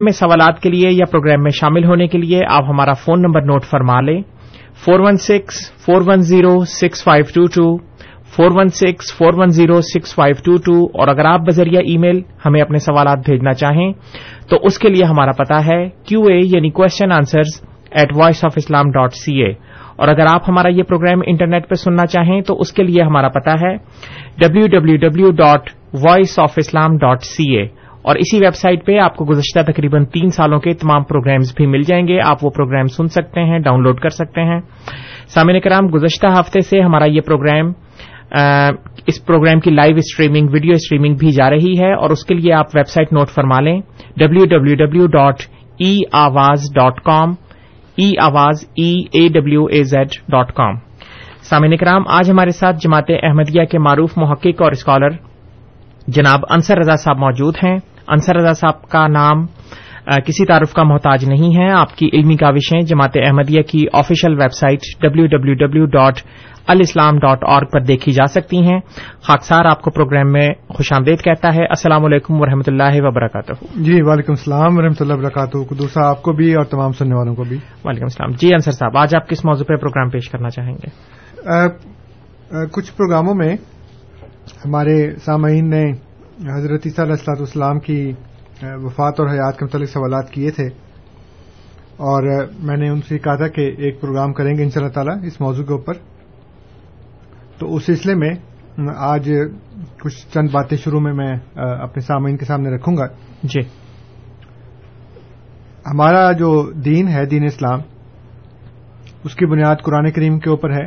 میں سوالات کے لیے یا پروگرام میں شامل ہونے کے لیے آپ ہمارا فون نمبر نوٹ فرما لیں۔ Four one six, four one zero, six five two two, four one six, four one zero, six five two two اور اگر آپ بذریعہ ای میل ہمیں اپنے سوالات بھیجنا چاہیں تو اس کے لیے ہمارا پتا ہے کیو اے یعنی question answers at voice of Islam dot C A اور اگر آپ ہمارا یہ پروگرام انٹرنیٹ پہ سننا چاہیں تو اس کے لیے ہمارا پتا ہے W W W dot voice of Islam dot C A اور اسی ویب سائٹ پہ آپ کو گزشتہ تقریباً تین سالوں کے تمام پروگرامز بھی مل جائیں گے۔ آپ وہ پروگرام سن سکتے ہیں، ڈاؤن لوڈ کر سکتے ہیں۔ سامعین کرام، گزشتہ ہفتے سے ہمارا یہ پروگرام اس پروگرام کی لائیو اسٹریمنگ ویڈیو اسٹریمنگ بھی جا رہی ہے اور اس کے لیے آپ ویب سائٹ نوٹ فرما لیں۔ W W W dot E Awaz dot com E Awaz E A W A Z dot com سامعین کرام، آج ہمارے ساتھ جماعت احمدیہ کے معروف محقق اور اسکالر جناب انصر رضا صاحب موجود ہیں۔ انصر رضا صاحب کا نام کسی تعارف کا محتاج نہیں ہے۔ آپ کی علمی کاوشیں جماعت احمدیہ کی official website W W W dot Alislam dot اور پر دیکھی جا سکتی ہیں۔ خاکسار آپ کو پروگرام میں خوش آمدید کہتا ہے۔ السلام علیکم و رحمۃ اللہ وبرکاتہ۔ جی وعلیکم السلام و رحمۃ اللہ وبرکاتہ۔ دوسرا آپ کو بھی اور تمام سننے والوں کو بھی۔ وعلیکم السلام۔ جی انصر صاحب آج آپ کس موضوع پہ پروگرام پیش کرنا چاہیں گے؟ کچھ پروگراموں میں ہمارے سامعین نے حضرت عیسیٰ علیہ والسلام کی وفات اور حیات کے متعلق سوالات کیے تھے۔ اور میں نے ان سے کہا تھا کہ ایک پروگرام کریں گے ان شاء اللہ تعالیٰ اس موضوع کے اوپر۔ تو اس سلسلے میں آج کچھ چند باتیں شروع میں میں اپنے سامعین کے سامنے رکھوں گا۔ جی۔ ہمارا جو دین ہے دین اسلام اس کی بنیاد قرآن کریم کے اوپر ہے۔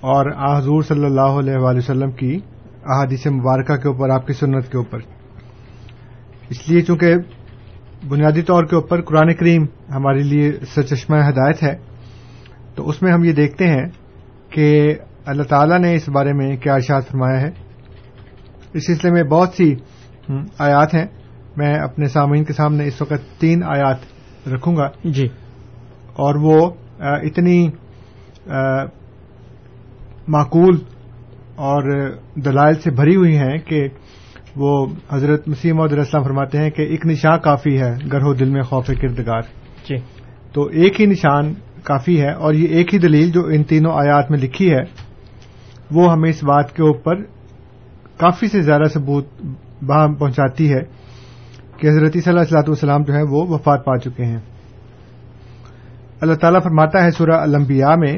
اور حضور صلی اللہ علیہ وآلہ وسلم کی احادیث مبارکہ کے اوپر آپ کی سنت کے اوپر۔ اس لیے چونکہ بنیادی طور کے اوپر قرآن کریم ہمارے لیے سرچشمہ ہدایت ہے تو اس میں ہم یہ دیکھتے ہیں کہ اللہ تعالی نے اس بارے میں کیا ارشاد فرمایا ہے۔ اس سلسلے میں بہت سی آیات ہیں۔ میں اپنے سامعین کے سامنے اس وقت تین آیات رکھوں گا۔ جی۔ اور وہ اتنی معقول اور دلائل سے بھری ہوئی ہیں کہ وہ حضرت مسیم علیہ السلام فرماتے ہیں کہ ایک نشان کافی ہے گرہو دل میں خوف کردگار۔ جی۔ تو ایک ہی نشان کافی ہے اور یہ ایک ہی دلیل جو ان تینوں آیات میں لکھی ہے وہ ہمیں اس بات کے اوپر کافی سے زیادہ ثبوت باہم پہنچاتی ہے کہ حضرت صلی اللہ علیہ والسلام جو ہے وہ وفات پا چکے ہیں۔ اللہ تعالیٰ فرماتا ہے سورہ الانبیاء میں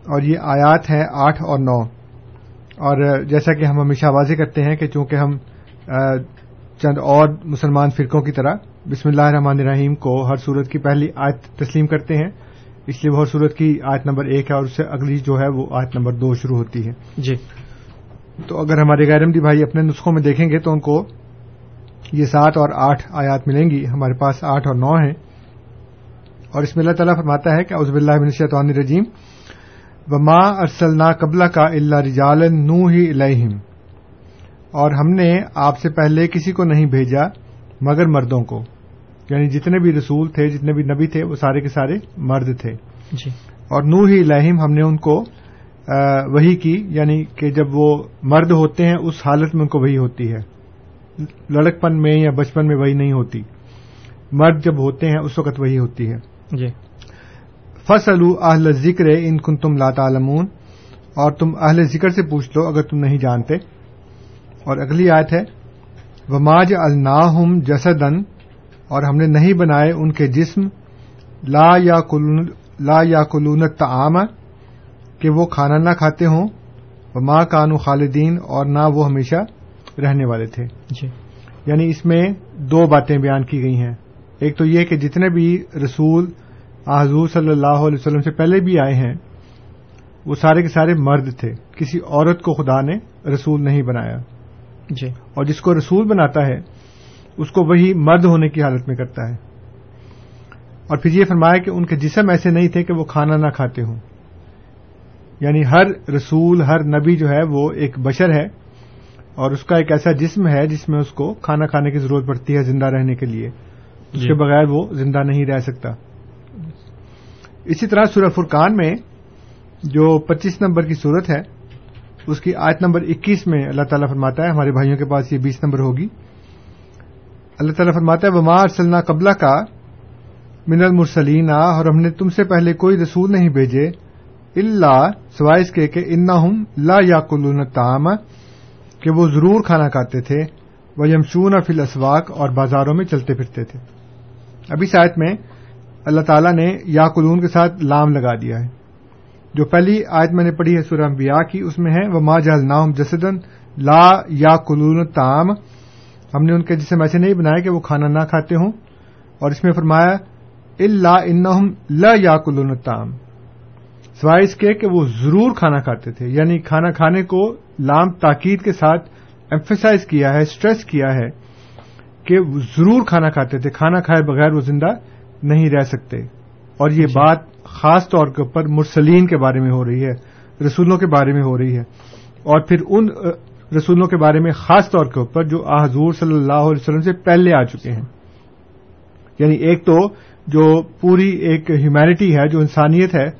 اور یہ آیات ہیں آٹھ اور نو۔ اور جیسا کہ ہم ہمیشہ واضح کرتے ہیں کہ چونکہ ہم چند اور مسلمان فرقوں کی طرح بسم اللہ الرحمن الرحیم کو ہر صورت کی پہلی آیت تسلیم کرتے ہیں اس لیے وہ ہر صورت کی آیت نمبر ایک ہے اور اس سے اگلی جو ہے وہ آیت نمبر دو شروع ہوتی ہے۔ جی۔ تو اگر ہمارے غیرمدی بھائی اپنے نسخوں میں دیکھیں گے تو ان کو یہ سات اور آٹھ آیات ملیں گی ہمارے پاس آٹھ اور نو ہیں۔ اور اس میں اللہ تعالیٰ فرماتا ہے کہ عزب اللہ الشیطان الرجیم وما ارسلنا قبلہ کا اللہ رجال نو ہی الہم اور ہم نے آپ سے پہلے کسی کو نہیں بھیجا مگر مردوں کو۔ یعنی جتنے بھی رسول تھے جتنے بھی نبی تھے وہ سارے کے سارے مرد تھے۔ جی۔ اور نو ہی الہم ہم نے ان کو وہی کی یعنی کہ جب وہ مرد ہوتے ہیں اس حالت میں ان کو وہی ہوتی ہے۔ لڑکپن میں یا بچپن میں وہی نہیں ہوتی۔ مرد جب ہوتے ہیں اس وقت وہی ہوتی ہے۔ جی۔ فصل اہل ذکر ان کن تم لاتعلمون اور تم اہل ذکر سے پوچھ لو اگر تم نہیں جانتے۔ اور اگلی آیت ہے وماج الناہم جسدن اور ہم نے نہیں بنائے ان کے جسم لا یا لا یا کلون تعام کہ وہ کھانا نہ کھاتے ہوں۔ وما کانو خالدین اور نہ وہ ہمیشہ رہنے والے تھے۔ جی۔ یعنی اس میں دو باتیں بیان کی گئی ہیں۔ ایک تو یہ کہ جتنے بھی رسول حضور صلی اللہ علیہ وسلم سے پہلے بھی آئے ہیں۔ وہ سارے کے سارے مرد تھے۔ کسی عورت کو خدا نے رسول نہیں بنایا۔ جی۔ اور جس کو رسول بناتا ہے اس کو وہی مرد ہونے کی حالت میں کرتا ہے۔ اور پھر یہ فرمایا کہ ان کے جسم ایسے نہیں تھے کہ وہ کھانا نہ کھاتے ہوں۔ یعنی ہر رسول ہر نبی جو ہے وہ ایک بشر ہے۔ اور اس کا ایک ایسا جسم ہے جس میں اس کو کھانا کھانے کی ضرورت پڑتی ہے زندہ رہنے کے لیے۔ اس کے بغیر وہ زندہ نہیں رہ سکتا۔ اسی طرح سورہ فرقان میں جو پچیس نمبر کی صورت ہے، اس کی آیت نمبر اکیس میں اللہ تعالیٰ فرماتا ہے، ہمارے بھائیوں کے پاس یہ بیس نمبر ہوگی۔ اللہ تعالیٰ فرماتا ہے، وما ارسلنا قبلہ کا من المرسلین اور ہم نے تم سے پہلے کوئی رسول نہیں بھیجے اللہ سوائے اس کے کہ انا ہم لا یا تام کہ وہ ضرور کھانا کھاتے تھے وہ یمشون فل اسواق اور بازاروں میں چلتے پھرتے تھے۔ ابھی شاید میں اللہ تعالیٰ نے یا قلون کے ساتھ لام لگا دیا ہے۔ جو پہلی آیت میں نے پڑھی ہے سورہ انبیاء کی، اس میں ہے وہ ماں جہل نام جسدن لا یا قلون تام ہم نے ان کے جسم ایسے نہیں بنایا کہ وہ کھانا نہ کھاتے ہوں۔ اور اس میں فرمایا اللہ ان لا یا قلون تام سوائے اس کے کہ وہ ضرور کھانا کھاتے تھے یعنی کھانا کھانے کو لام، تاکید کے ساتھ ایمفیسائز کیا ہے اسٹریس کیا ہے کہ وہ ضرور کھانا کھاتے تھے، کھانا کھائے بغیر وہ زندہ نہیں رہ سکتے۔ اور یہ بات خاص طور کے اوپر مرسلین کے بارے میں ہو رہی ہے رسولوں کے بارے میں ہو رہی ہے۔ اور پھر ان رسولوں کے بارے میں خاص طور کے اوپر جو حضور صلی اللہ علیہ وسلم سے پہلے آ چکے ہیں۔ یعنی ایک تو جو پوری ایک ہیومینٹی ہے جو انسانیت ہے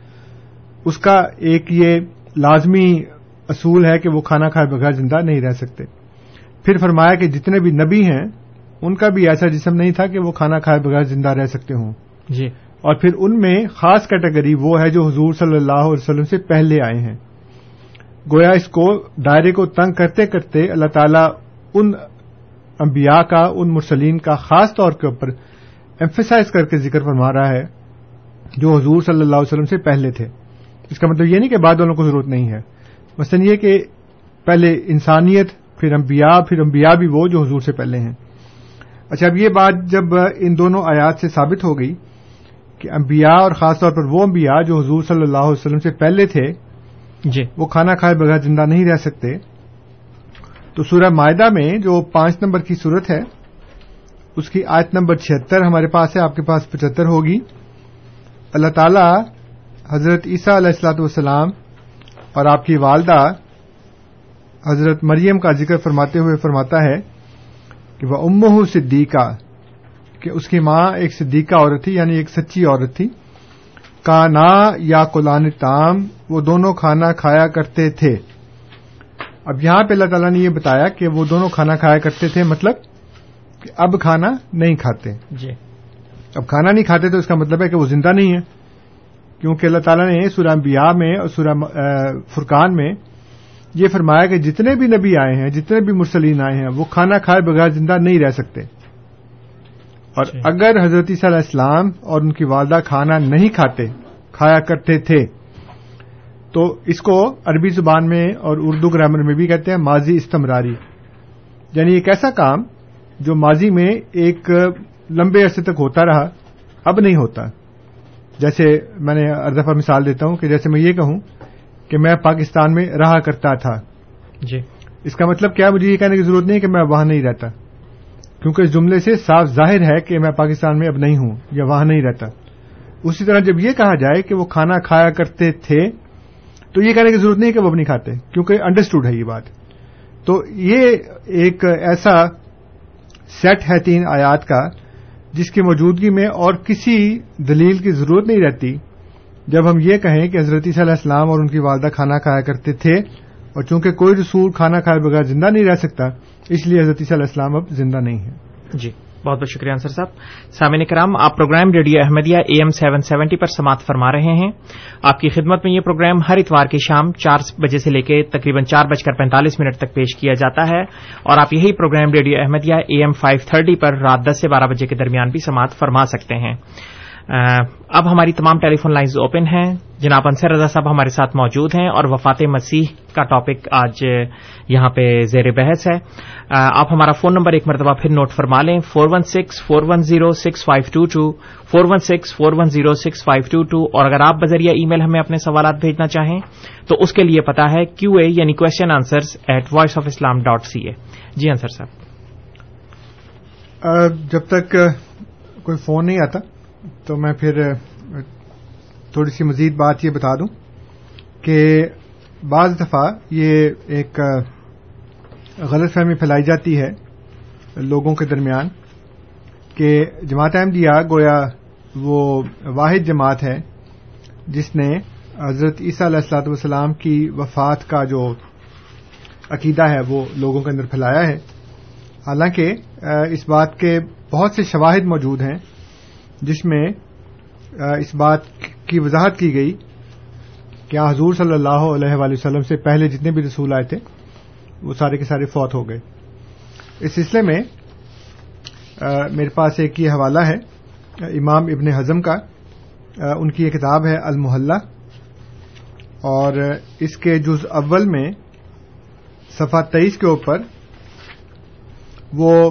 اس کا ایک یہ لازمی اصول ہے کہ وہ کھانا کھائے بغیر زندہ نہیں رہ سکتے۔ پھر فرمایا کہ جتنے بھی نبی ہیں ان کا بھی ایسا جسم نہیں تھا کہ وہ کھانا کھائے بغیر زندہ رہ سکتے ہوں۔ جی۔ اور پھر ان میں خاص کیٹیگری وہ ہے جو حضور صلی اللہ علیہ وسلم سے پہلے آئے ہیں۔ گویا اس کو دائرے کو تنگ کرتے کرتے اللہ تعالیٰ ان انبیاء کا ان مرسلین کا خاص طور کے اوپر ایمفیسائز کر کے ذکر فرما رہا ہے جو حضور صلی اللہ علیہ وسلم سے پہلے تھے۔ اس کا مطلب یہ نہیں کہ بعد والوں کو ضرورت نہیں ہے۔ مثلاً یہ کہ پہلے انسانیت پھر انبیاء پھر انبیاء بھی وہ جو حضور سے پہلے ہیں۔ اچھا اب یہ بات جب ان دونوں آیات سے ثابت ہو گئی کہ انبیاء اور خاص طور پر وہ انبیاء جو حضور صلی اللہ علیہ وسلم سے پہلے تھے جی۔ وہ کھانا کھائے بغیر زندہ نہیں رہ سکتے۔ تو سورہ معاہدہ میں جو پانچ نمبر کی صورت ہے اس کی آیت نمبر چھہتر ہمارے پاس ہے آپ کے پاس پچہتر ہوگی۔ اللہ تعالی حضرت عیسیٰ علیہ السلاۃ والسلام اور آپ کی والدہ حضرت مریم کا ذکر فرماتے ہوئے فرماتا ہے کہ وہ امہ صدیقہ کہ اس کی ماں ایک صدیقہ عورت تھی یعنی ایک سچی عورت تھی۔ کانا یا قلان تام وہ دونوں کھانا کھایا کرتے تھے۔ اب یہاں پہ اللہ تعالیٰ نے یہ بتایا کہ وہ دونوں کھانا کھایا کرتے تھے مطلب کہ اب کھانا نہیں کھاتے۔ جی۔ اب کھانا نہیں کھاتے تو اس کا مطلب ہے کہ وہ زندہ نہیں ہے۔ کیونکہ اللہ تعالیٰ نے سورہ انبیاء میں اور سورہ فرقان میں یہ فرمایا کہ جتنے بھی نبی آئے ہیں جتنے بھی مرسلین آئے ہیں وہ کھانا کھائے بغیر زندہ نہیں رہ سکتے۔ اور اگر حضرت صلی اللہ السلام اور ان کی والدہ کھانا نہیں کھاتے کھایا کرتے تھے تو اس کو عربی زبان میں اور اردو گرامر میں بھی کہتے ہیں ماضی استمراری۔ یعنی ایک ایسا کام جو ماضی میں ایک لمبے عرصے تک ہوتا رہا اب نہیں ہوتا۔ جیسے میں نے دفعہ مثال دیتا ہوں کہ جیسے میں یہ کہوں کہ میں پاکستان میں رہا کرتا تھا۔ جی۔ اس کا مطلب کیا مجھے یہ کہنے کی ضرورت نہیں کہ میں وہاں نہیں رہتا۔ کیونکہ اس جملے سے صاف ظاہر ہے کہ میں پاکستان میں اب نہیں ہوں یا وہاں نہیں رہتا۔ اسی طرح جب یہ کہا جائے کہ وہ کھانا کھایا کرتے تھے تو یہ کہنے کی ضرورت نہیں کہ وہ اب نہیں کھاتے کیونکہ انڈرسٹوڈ ہے یہ بات۔ تو یہ ایک ایسا سیٹ ہے تین آیات کا جس کی موجودگی میں اور کسی دلیل کی ضرورت نہیں رہتی۔ جب ہم یہ کہیں کہ حضرت صلی اللہ السلام اور ان کی والدہ کھانا کھایا کرتے تھے اور چونکہ کوئی رسول کھانا کھائے بغیر زندہ نہیں رہ سکتا، اس لیے حضرت صلی اللہ السلام اب زندہ نہیں ہے جی بہت بہت شکریہ انصر صاحب۔ سامعین کرام، آپ program radio Ahmadiyya A M seven seventy پر سماعت فرما رہے ہیں۔ آپ کی خدمت میں یہ پروگرام ہر اتوار کی شام چار بجے سے لے کے تقریباً چار بج کر پینتالیس منٹ تک پیش کیا جاتا ہے۔ اور آپ یہی program radio Ahmadiyya A M five thirty پر رات دس سے بارہ بجے کے درمیان بھی سماعت فرما سکتے ہیں۔ اب ہماری تمام ٹیلی فون لائنز اوپن ہیں۔ جناب انصر رضا صاحب ہمارے ساتھ موجود ہیں اور وفات مسیح کا ٹاپک آج یہاں پہ زیر بحث ہے۔ آپ ہمارا فون نمبر ایک مرتبہ پھر نوٹ فرما لیں۔ Four one six, four one zero, six five two two. Four one six, four one zero, six five two two. اور اگر آپ بذریعہ ای میل ہمیں اپنے سوالات بھیجنا چاہیں، تو اس کے لیے پتا ہے کیو اے یعنی question answer at voice of Islam dot C A جی انصر صاحب۔ جب تک کوئی فون نہیں آتا تو میں پھر تھوڑی سی مزید بات یہ بتا دوں کہ بعض دفعہ یہ ایک غلط فہمی پھیلائی جاتی ہے لوگوں کے درمیان کہ جماعت احمدیہ گویا وہ واحد جماعت ہے جس نے حضرت عیسیٰ علیہ السلاط والسلام کی وفات کا جو عقیدہ ہے وہ لوگوں کے اندر پھیلایا ہے۔ حالانکہ اس بات کے بہت سے شواہد موجود ہیں جس میں اس بات کی وضاحت کی گئی کہ حضور صلی اللہ علیہ وآلہ وسلم سے پہلے جتنے بھی رسول آئے تھے، وہ سارے کے سارے فوت ہو گئے۔ اس سلسلے میں میرے پاس ایک یہ حوالہ ہے، امام ابن ہزم کا ان کی یہ کتاب ہے المحلہ۔ اور اس کے جز اول میں، صفحہ تیئیس کے اوپر، وہ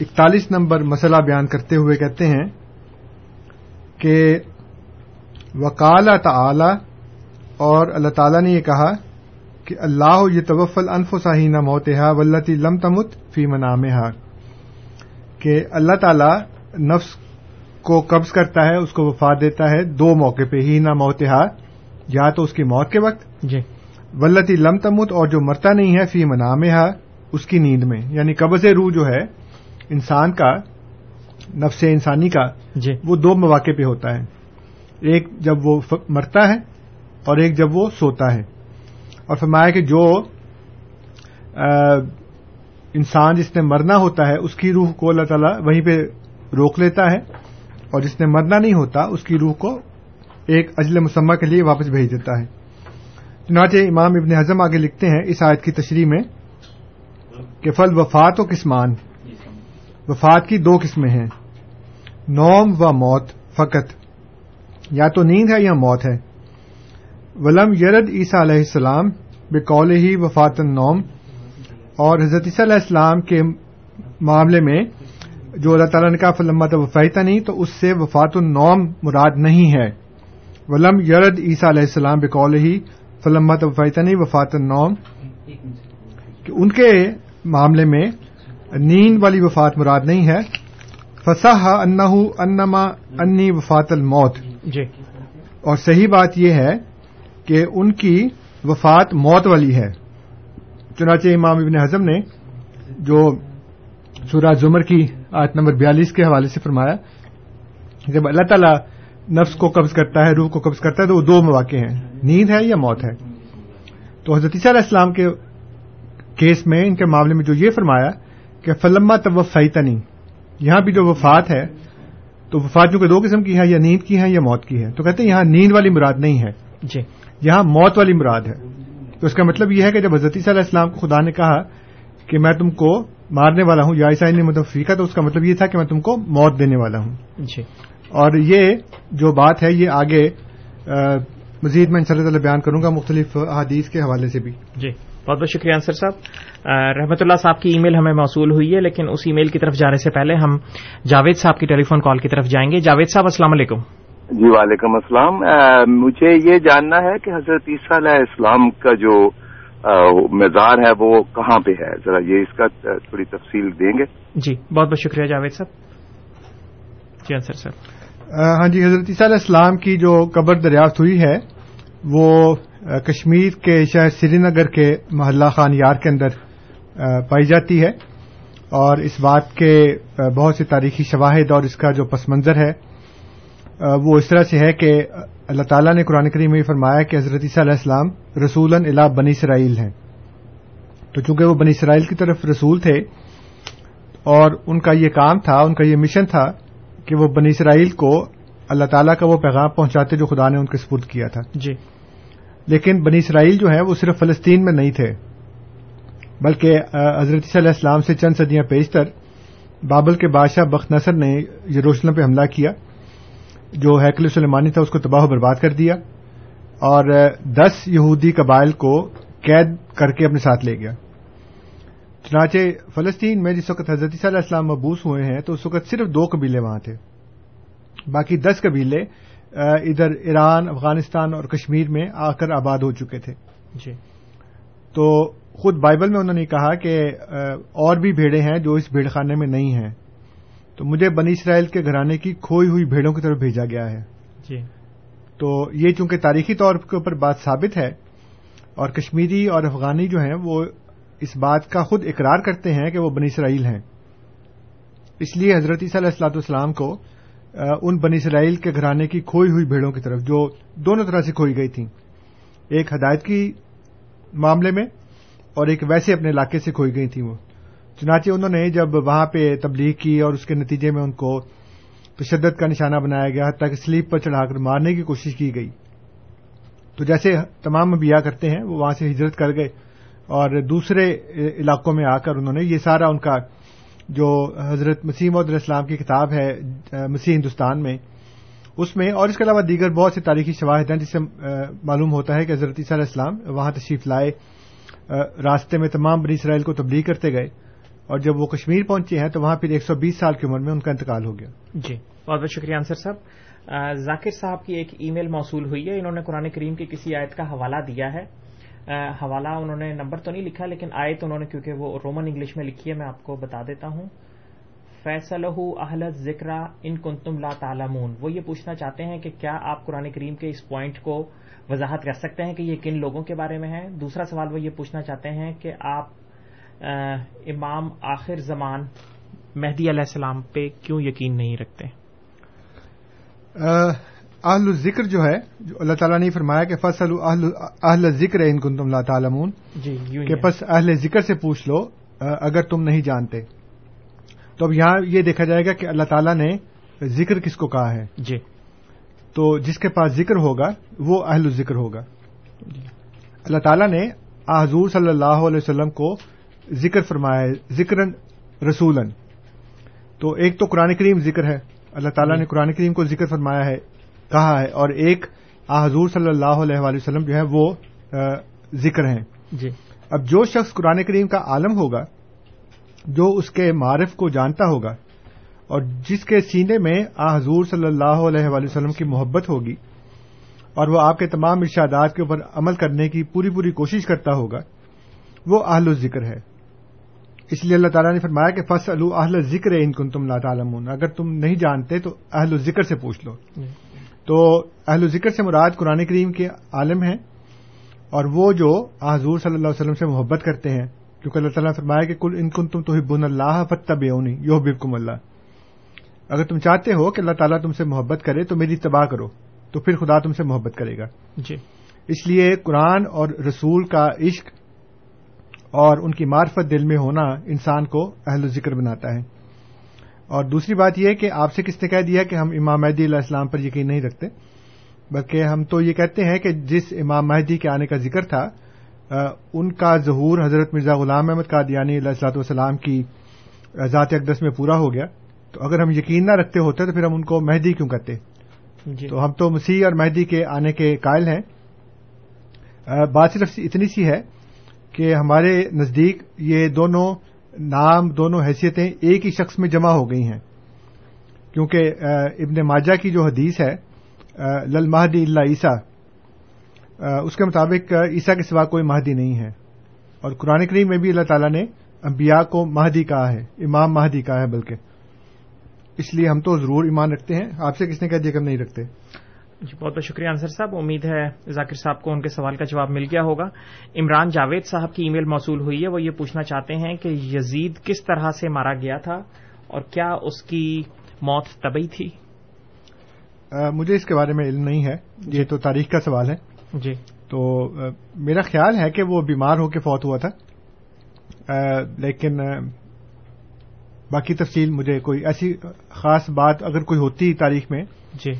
اکتالیس نمبر مسئلہ بیان کرتے ہوئے کہتے ہیں کہ وکال تعلی اور اللہ تعالی نے یہ کہا کہ اللہ یہ توفل انف ساہینہ موتحا ولتی لم تمت فی منام کہ اللہ تعالی نفس کو قبض کرتا ہے اس کو وفات دیتا ہے دو موقع پہ ہی نہ موتحا یا تو اس کی موت کے وقت جی۔ ولتی لم تمت اور جو مرتا نہیں ہے فی منام اس کی نیند میں یعنی قبض روح جو ہے انسان کا نفس انسانی کا جی۔ وہ دو مواقع پہ ہوتا ہے۔ ایک جب وہ مرتا ہے اور ایک جب وہ سوتا ہے۔ اور فرمایا کہ جو انسان جس نے مرنا ہوتا ہے اس کی روح کو اللہ تعالیٰ وہیں پہ روک لیتا ہے۔ اور جس نے مرنا نہیں ہوتا اس کی روح کو ایک اجل مسمہ کے لیے واپس بھیج دیتا ہے۔ چنانچہ امام ابن ہزم آگے لکھتے ہیں اس آیت کی تشریح میں کہ فل وفات و قسمان۔ وفات کی دو قسمیں ہیں۔ نوم و موت، فقط۔ یا تو نیند ہے یا موت ہے۔ ولم یرد عیسیٰ علیہ السلام بقول ہی وفات النوم۔ اور حضرت عیسیٰ علیہ السلام کے معاملے میں جو اللہ تعالیٰ نے کہا فلمت وفیتا نہیں تو اس سے وفات النوم مراد نہیں ہے۔ ولم یرد عیسیٰ علیہ السلام بقول ہی فلمت وفیتا نہیں وفات النوم۔ کہ ان کے معاملے میں نیند والی وفات مراد نہیں ہے۔ فسح انہ انما انی وفات الموت۔ جی۔ اور صحیح بات یہ ہے کہ ان کی وفات موت والی ہے۔ چنانچہ امام ابن حزم نے جو سورہ زمر کی آیت نمبر بیالیس کے حوالے سے فرمایا جب اللہ تعالیٰ نفس کو قبض کرتا ہے روح کو قبض کرتا ہے تو وہ دو مواقع ہیں۔ نیند ہے یا موت ہے؟ تو حضرت علیہ السلام کے کیس میں ان کے معاملے میں جو یہ فرمایا کہ فلما توفیتنی یہاں بھی جو وفات ہے تو وفات جو کہ دو قسم کی ہے یا نیند کی ہے یا موت کی ہے۔ تو کہتے ہیں یہاں نیند والی مراد نہیں ہے۔ جی۔ یہاں موت والی مراد ہے۔ تو اس کا مطلب یہ ہے کہ جب حضرت صلی علیہ السلام کو خدا نے کہا کہ میں تم کو مارنے والا ہوں یا عیسائی نے متفقہ تو اس کا مطلب یہ تھا کہ میں تم کو موت دینے والا ہوں۔ جی۔ اور یہ جو بات ہے یہ آگے مزید میں انشاء اللہ تعالی بیان کروں گا مختلف حدیث کے حوالے سے بھی۔ جی۔ بہت بہت شکریہ انصر صاحب۔ رحمت اللہ صاحب کی ای میل ہمیں موصول ہوئی ہے لیکن اس ای میل کی طرف جانے سے پہلے ہم جاوید صاحب کی ٹیلی فون کال کی طرف جائیں گے۔ جاوید صاحب السلام علیکم۔ جی وعلیکم السلام۔ مجھے یہ جاننا ہے کہ حضرت عیسیٰ علیہ السلام کا جو مزار ہے وہ کہاں پہ ہے؟ ذرا یہ اس کا تھوڑی تفصیل دیں گے۔ جی بہت بہت شکریہ جاوید صاحب۔ جی انصر صاحب۔ ہاں جی حضرت عیسیٰ علیہ السلام کی جو قبر دریافت ہوئی ہے وہ کشمیر کے شہر سری نگر کے محلہ خان یار کے اندر پائی جاتی ہے اور اس بات کے بہت سے تاریخی شواہد اور اس کا جو پس منظر ہے وہ اس طرح سے ہے کہ اللہ تعالیٰ نے قرآن کریم میں فرمایا کہ حضرت عیسیٰ علیہ السلام رسول الا بنی اسرائیل ہیں۔ تو چونکہ وہ بنی اسرائیل کی طرف رسول تھے اور ان کا یہ کام تھا ان کا یہ مشن تھا کہ وہ بنی اسرائیل کو اللہ تعالیٰ کا وہ پیغام پہنچاتے جو خدا نے ان کے سپرد کیا تھا۔ جی۔ لیکن بنی اسرائیل جو ہیں وہ صرف فلسطین میں نہیں تھے۔ بلکہ حضرت صلی علیہ السلام سے چند صدیاں پیشتر بابل کے بادشاہ بخت نصر نے یروشلم پہ حملہ کیا جو ہیکل سلیمانی تھا اس کو تباہ و برباد کر دیا اور دس یہودی قبائل کو قید کر کے اپنے ساتھ لے گیا۔ چنانچہ فلسطین میں جس وقت حضرت صلی اللہ السلام مبوس ہوئے ہیں تو اس وقت صرف دو قبیلے وہاں تھے۔ باقی دس قبیلے ادھر ایران افغانستان اور کشمیر میں آ کر آباد ہو چکے تھے۔ جی۔ تو خود بائبل میں انہوں نے کہا کہ اور بھی بھیڑے ہیں جو اس بھیڑ خانے میں نہیں ہیں۔ تو مجھے بنی اسرائیل کے گھرانے کی کھوئی ہوئی بھیڑوں کی طرف بھیجا گیا ہے۔ جی۔ تو یہ چونکہ تاریخی طور کے اوپر بات ثابت ہے اور کشمیری اور افغانی جو ہیں وہ اس بات کا خود اقرار کرتے ہیں کہ وہ بنی اسرائیل ہیں۔ اس لیے حضرت صلی اللہ السلاۃ والسلام کو ان بنی اسرائیل کے گھرانے کی کھوئی ہوئی بھیڑوں کی طرف جو دونوں طرح سے کھوئی گئی تھیں۔ ایک ہدایت کی معاملے میں اور ایک ویسے اپنے علاقے سے کھوئی گئی تھیں وہ۔ چنانچہ انہوں نے جب وہاں پہ تبلیغ کی اور اس کے نتیجے میں ان کو تشدد کا نشانہ بنایا گیا، حتیٰ کہ سلیپ پر چڑھا کر مارنے کی کوشش کی گئی۔ تو جیسے تمام انبیاء کرتے ہیں، وہ وہاں سے ہجرت کر گئے اور دوسرے علاقوں میں آ کر انہوں نے یہ سارا ان کا جو حضرت مسیم علیہ السلام کی کتاب ہے، مسیح ہندوستان میں، اس میں اور اس کے علاوہ دیگر بہت سے تاریخی شواہد ہیں جس سے معلوم ہوتا ہے کہ حضرت عیسیٰ علیہ السلام وہاں تشریف لائے۔ راستے میں تمام بنی اسرائیل کو تبلیغ کرتے گئے اور جب وہ کشمیر پہنچے ہیں تو وہاں پھر ایک سو بیس سال کی عمر میں ان کا انتقال ہو گیا۔ جی بہت بہت شکریہ انصر صاحب۔ ذاکر صاحب کی ایک ای میل موصول ہوئی ہے، انہوں نے قرآن کریم کی کسی آیت کا حوالہ دیا ہے۔ حوالہ انہوں نے نمبر تو نہیں لکھا، لیکن آیت انہوں نے، کیونکہ وہ رومن انگلش میں لکھی ہے، میں آپ کو بتا دیتا ہوں۔ فیصل اہل ذکر ان کنتم لا تعلمون۔ وہ یہ پوچھنا چاہتے ہیں کہ کیا آپ قرآن کریم کے اس پوائنٹ کو وضاحت کر سکتے ہیں کہ یہ کن لوگوں کے بارے میں ہے؟ دوسرا سوال وہ یہ پوچھنا چاہتے ہیں کہ آپ امام آخر زمان مہدی علیہ السلام پہ کیوں یقین نہیں رکھتے؟ اہل ذکر جو ہے جو اللہ تعالیٰ نے فرمایا کہ فصل اہل ذکر ان کنتم لا تعلمون۔ جی کہ پس اہل ذکر سے پوچھ لو اگر تم نہیں جانتے۔ تو اب یہاں یہ دیکھا جائے گا کہ اللہ تعالیٰ نے ذکر کس کو کہا ہے؟ جی۔ تو جس کے پاس ذکر ہوگا وہ اہل ذکر ہوگا۔ اللہ تعالیٰ نے حضور صلی اللہ علیہ وسلم کو ذکر فرمایا ہے ذکر رسولن تو ایک تو قرآن کریم ذکر ہے۔ اللہ تعالیٰ نے قرآن کریم کو ذکر فرمایا ہے کہا ہے۔ اور ایک حضور صلی اللہ علیہ وسلم جو ہے وہ ذکر ہیں۔ جی۔ اب جو شخص قرآن کریم کا عالم ہوگا جو اس کے معرف کو جانتا ہوگا اور جس کے سینے میں آ حضور صلی اللہ علیہ وسلم کی محبت ہوگی اور وہ آپ کے تمام ارشادات کے اوپر عمل کرنے کی پوری پوری کوشش کرتا ہوگا، وہ اہل الذکر ہے۔ اس لیے اللہ تعالیٰ نے فرمایا کہ فص اہل ذکر ان کن تم تعلمون۔ اگر تم نہیں جانتے تو اہل ذکر سے پوچھ لو۔ تو اہل ذکر سے مراد قرآن کریم کے عالم ہیں اور وہ جو حضور صلی اللہ علیہ وسلم سے محبت کرتے ہیں کیونکہ اللہ تعالیٰ نے فرمایا کہ کل ان کن تم تو بن اللہ فتب یو بکم اللہ۔ اگر تم چاہتے ہو کہ اللہ تعالیٰ تم سے محبت کرے تو میری تباہ کرو تو پھر خدا تم سے محبت کرے گا۔ جی۔ اس لیے قرآن اور رسول کا عشق اور ان کی معرفت دل میں ہونا انسان کو اہل ذکر بناتا ہے۔ اور دوسری بات یہ کہ آپ سے کس نے کہہ دیا کہ ہم امام مہدی علیہ السلام پر یقین نہیں رکھتے؟ بلکہ ہم تو یہ کہتے ہیں کہ جس امام مہدی کے آنے کا ذکر تھا ان کا ظہور حضرت مرزا غلام احمد قادیانی علیہ السلاط والسلام کی ذات اقدس میں پورا ہو گیا۔ تو اگر ہم یقین نہ رکھتے ہوتے تو پھر ہم ان کو مہدی کیوں کہتے؟ جی۔ تو ہم تو مسیح اور مہدی کے آنے کے قائل ہیں۔ بات صرف اتنی سی ہے کہ ہمارے نزدیک یہ دونوں نام دونوں حیثیتیں ایک ہی شخص میں جمع ہو گئی ہیں۔ کیونکہ ابن ماجہ کی جو حدیث ہے لل مہدی اللہ عیسیٰ اس کے مطابق عیسیٰ کے سوا کوئی مہدی نہیں ہے۔ اور قرآن کریم میں بھی اللہ تعالیٰ نے انبیاء کو مہدی کہا ہے امام مہدی کہا ہے بلکہ۔ اس لیے ہم تو ضرور ایمان رکھتے ہیں۔ آپ سے کس نے کہہ دیا کہ ہم نہیں رکھتے؟ جی بہت بہت شکریہ انصر صاحب۔ امید ہے ذاکر صاحب کو ان کے سوال کا جواب مل گیا ہوگا۔ عمران جاوید صاحب کی ای میل موصول ہوئی ہے۔ وہ یہ پوچھنا چاہتے ہیں کہ یزید کس طرح سے مارا گیا تھا اور کیا اس کی موت طبی تھی؟ مجھے اس کے بارے میں علم نہیں ہے۔ یہ تو تاریخ کا سوال ہے۔ جی۔ تو میرا خیال ہے کہ وہ بیمار ہو کے فوت ہوا تھا۔ لیکن باقی تفصیل مجھے کوئی ایسی خاص بات اگر کوئی ہوتی تاریخ میں جی۔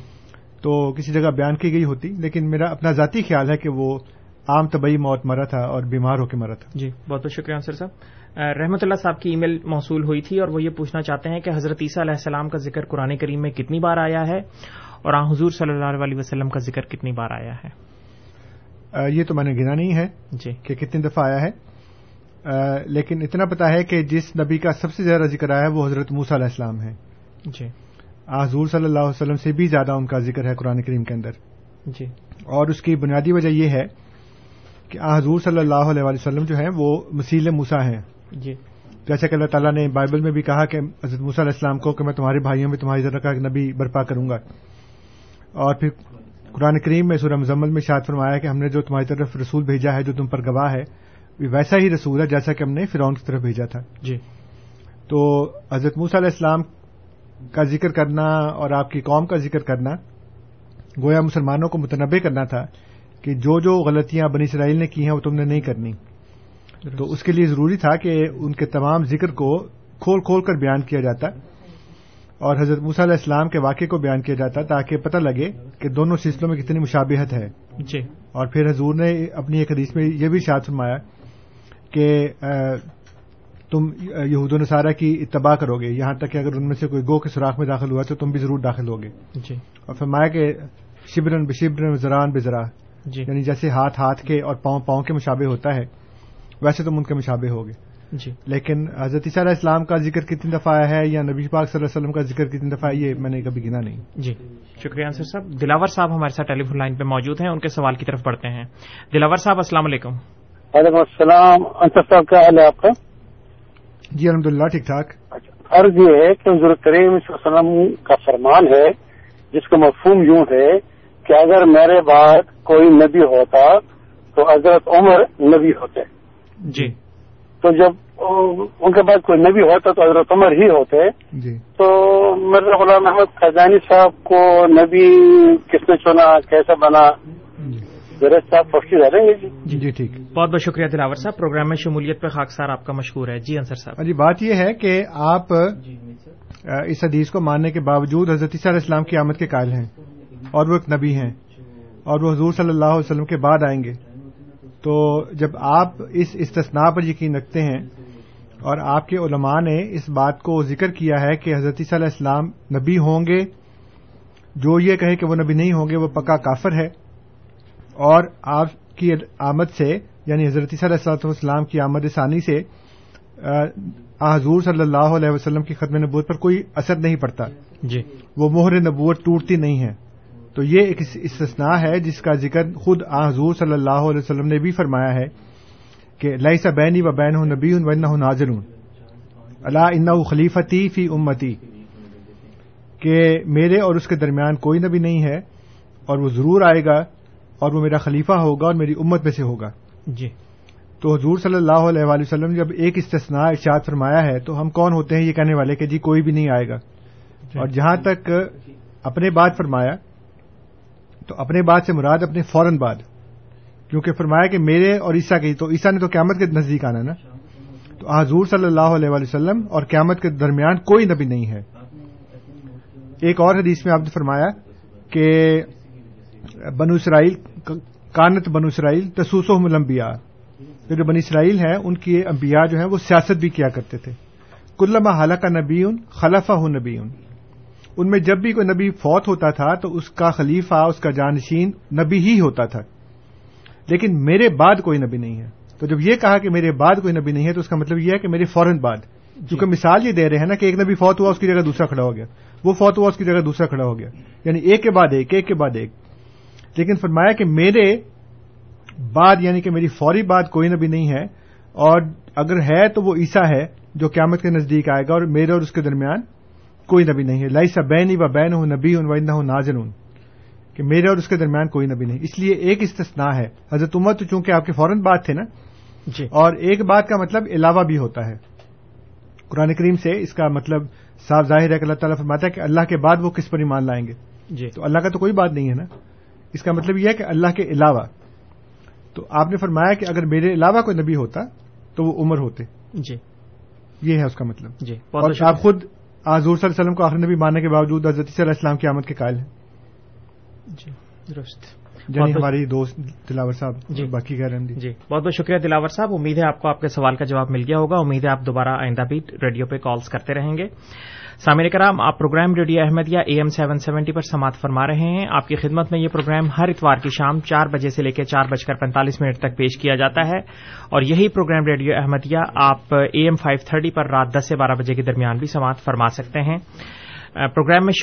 تو کسی جگہ بیان کی گئی ہوتی لیکن میرا اپنا ذاتی خیال ہے کہ وہ عام طبی موت مرا تھا اور بیمار ہو کے مرا تھا۔ جی۔ بہت بہت شکریہ انصر صاحب۔ رحمت اللہ صاحب کی ای میل موصول ہوئی تھی اور وہ یہ پوچھنا چاہتے ہیں کہ حضرت عیسیٰ علیہ السلام کا ذکر قرآن کریم میں کتنی بار آیا ہے اور آ حضور صلی اللہ علیہ وسلم کا ذکر کتنی بار آیا ہے؟ یہ تو میں نے گنا نہیں ہے جی۔ کہ کتنی دفعہ آیا ہے۔ لیکن اتنا پتا ہے کہ جس نبی کا سب سے زیادہ ذکر آیا ہے وہ حضرت موسا علیہ السلام ہے جی۔ حضور صلی اللہ علیہ وسلم سے بھی زیادہ ان کا ذکر ہے قرآن کریم کے اندر۔ جی۔ اور اس کی بنیادی وجہ یہ ہے کہ حضور صلی اللہ علیہ وسلم جو ہیں وہ مسیل موسا ہیں۔ جی۔ جیسا کہ اللہ تعالیٰ نے بائبل میں بھی کہا کہ حضرت موسیٰ علیہ السلام کو کہ میں تمہارے بھائیوں میں تمہاری طرح کا ایک نبی برپا کروں گا۔ اور پھر قرآن کریم میں سورہ مزمل میں شاد فرمایا کہ ہم نے جو تمہاری طرف رسول بھیجا ہے جو تم پر گواہ ہے ویسا ہی رسول ہے جیسا کہ ہم نے فرعون کی طرف بھیجا تھا۔ جی۔ تو حضرت موسیٰ علیہ السلام کا ذکر کرنا اور آپ کی قوم کا ذکر کرنا گویا مسلمانوں کو متنوع کرنا تھا کہ جو جو غلطیاں بنی اسرائیل نے کی ہیں وہ تم نے نہیں کرنی۔ تو اس کے لیے ضروری تھا کہ ان کے تمام ذکر کو کھول کھول کر بیان کیا جاتا۔ اور حضرت موسیٰ علیہ السلام کے واقعے کو بیان کیا جاتا تاکہ پتہ لگے کہ دونوں سلسلوں میں کتنی مشابہت ہے۔ جی۔ اور پھر حضور نے اپنی ایک حدیث میں یہ بھی شاد فرمایا کہ تم یہود و نصارہ کی اتباع کرو گے۔ یہاں تک کہ اگر ان میں سے کوئی گو کے سوراخ میں داخل ہوا تو تم بھی ضرور داخل ہوگے۔ جی۔ اور فرمایا کہ شبرن بشبرن زران بزرا۔ جی۔ یعنی جیسے ہاتھ ہاتھ کے اور پاؤں پاؤں کے مشابے ہوتا ہے ویسے تم ان کے مشابے ہوگے۔ جی۔ لیکن حضرت عیسیٰ علیہ السلام کا ذکر کتنی دفعہ ہے یا نبی پاک صلی اللہ علیہ وسلم کا ذکر کتنی دفعہ ہے یہ میں نے کبھی گنا نہیں۔ جی۔ شکریہ انصر صاحب۔ دلاور صاحب ہمارے ساتھ ٹیلی فون لائن پہ موجود ہیں ان کے سوال کی طرف بڑھتے ہیں۔ دلاور صاحب السلام علیکم۔ وعلیکم السلام۔ انصر صاحب کیا حال ہے آپ کا؟ جی الحمد للہ ٹھیک ٹھاک۔ عرض یہ ہے کہ حضور کریم صلی اللہ علیہ وسلم کا فرمان ہے جس کا مفہوم یوں ہے کہ اگر میرے بعد کوئی نبی ہوتا تو حضرت عمر نبی ہوتے۔ جی۔ تو جب ان کے بعد کوئی نبی ہوتا تو حضرت عمر ہی ہوتے۔ جی۔ تو مرزا غلام احمد خزانی صاحب کو نبی کس نے چنا کیسے بنا؟ صاحب رہیں گے جی۔ جی ٹھیک۔ بہت بہت شکریہ دلاور صاحب پروگرام میں شمولیت پہ خاکسار آپ کا مشہور ہے۔ جی انصر صاحب۔ جی بات یہ ہے کہ آپ اس حدیث کو ماننے کے باوجود حضرت علیہ السلام کی آمد کے قائل ہیں اور وہ ایک نبی ہیں اور وہ حضور صلی اللہ علیہ وسلم کے بعد آئیں گے۔ تو جب آپ اس استثناء پر یقین رکھتے ہیں اور آپ کے علماء نے اس بات کو ذکر کیا ہے کہ حضرت عیسیٰ علیہ السلام نبی ہوں گے۔ جو یہ کہے کہ وہ نبی نہیں ہوں گے وہ پکا کافر ہے۔ اور آپ کی آمد سے یعنی حضرت عیسیٰ علیہ والسلام کی آمد ثانی سے حضور صلی اللہ علیہ وسلم کی ختم نبوت پر کوئی اثر نہیں پڑتا۔ جی۔ وہ مہر نبوت ٹوٹتی نہیں ہے۔ تو یہ ایک استثناء ہے جس کا ذکر خود آ حضور صلی اللہ علیہ وسلم نے بھی فرمایا ہے۔ کہ لئیسا بینی و بین ہوں نبی ہوں ون ناظر ہوں اللہ ان خلیفتی فی امتی کہ میرے اور اس کے درمیان کوئی نبی نہیں ہے اور وہ ضرور آئے گا اور وہ میرا خلیفہ ہوگا اور میری امت میں سے ہوگا۔ جی۔ تو حضور صلی اللہ علیہ وآلہ وسلم جب ایک استثناء ارشاد فرمایا ہے تو ہم کون ہوتے ہیں یہ کہنے والے کہ جی کوئی بھی نہیں آئے گا؟ اور جہاں تک اپنے بات فرمایا تو اپنے بات سے مراد اپنے فوراً بعد۔ کیونکہ فرمایا کہ میرے اور عیسیٰ کی تو عیسیٰ نے تو قیامت کے نزدیک آنا نا؟ تو حضور صلی اللہ علیہ وسلم اور قیامت کے درمیان کوئی نبی نہیں ہے۔ ایک اور حدیث میں آپ نے فرمایا کہ بنو اسرائیل، کانت بنو اسرائیل تسوس و ملمبیا جو بنی اسرائیل ہیں، ان کی انبیاء جو ہیں، وہ سیاست بھی کیا کرتے تھے۔ کلما حالہ کا نبی ان خلفہ ہوں نبی ان ان میں جب بھی کوئی نبی فوت ہوتا تھا، تو اس کا خلیفہ، اس کا جانشین نبی ہی ہوتا تھا۔ لیکن میرے بعد کوئی نبی نہیں ہے۔ تو جب یہ کہا کہ میرے بعد کوئی نبی نہیں ہے تو اس کا مطلب یہ ہے کہ میرے فوراً بعد۔ کیونکہ مثال یہ دے رہے ہیں نا کہ ایک نبی فوت ہوا، اس کی جگہ دوسرا کھڑا ہو گیا۔ وہ فوت ہوا، اس کی جگہ دوسرا کھڑا ہو گیا۔ یعنی ایک کے بعد ایک ایک کے بعد ایک۔ لیکن فرمایا کہ میرے بعد یعنی کہ میری فوری بات کوئی نبی نہیں ہے۔ اور اگر ہے تو وہ عیسا ہے، جو قیامت کے نزدیک آئے گا اور میرے اور اس کے درمیان کوئی نبی نہیں ہے۔ لائسا بین و بین ہوں نبی ہوں وائندہ ہوں نازن ہوں کہ میرے اور اس کے درمیان کوئی نبی نہیں۔ اس لیے ایک استثناء ہے۔ حضرت عمر تو چونکہ آپ کے فوراً بات تھے نا؟ جی۔ اور ایک بات کا مطلب علاوہ بھی ہوتا ہے۔ قرآن کریم سے اس کا مطلب صاف ظاہر ہے کہ اللہ تعالیٰ فرماتا ہے کہ اللہ کے بعد وہ کس پر ایمان لائیں گے؟ جی۔ تو اللہ کا تو کوئی بات نہیں ہے نا؟ اس کا مطلب یہ ہے کہ اللہ کے علاوہ۔ تو آپ نے فرمایا کہ اگر میرے علاوہ کوئی نبی ہوتا تو وہ عمر ہوتے۔ جی۔ یہ ہے اس کا مطلب۔ جی اور آپ خود حضور صلی اللہ علیہ وسلم کو آخر نبی ماننے کے باوجود حضرت صلی اللہ علیہ السلام کی آمد کے قائل ہیں۔ جی درست۔ یعنی بہت- ہماری دوست دلاور صاحب جی۔ باقی جی بہت بہت شکریہ دلاور صاحب۔ امید ہے آپ کو آپ کے سوال کا جواب مل گیا ہوگا۔ امید ہے آپ دوبارہ آئندہ بھی ریڈیو پہ کالز کرتے رہیں گے۔ سامعین کرام آپ program radio Ahmadiyya A M seven seventy پر سماعت فرما رہے ہیں۔ آپ کی خدمت میں یہ پروگرام ہر اتوار کی شام چار بجے سے لے کے چار بج کر پینتالیس منٹ تک پیش کیا جاتا ہے۔ اور یہی پروگرام ریڈیو احمدیہ آپ اے ایم فائیو تھرٹی پر رات دس سے بارہ بجے کے درمیان بھی سماعت فرما سکتے ہیں۔ پروگرام میں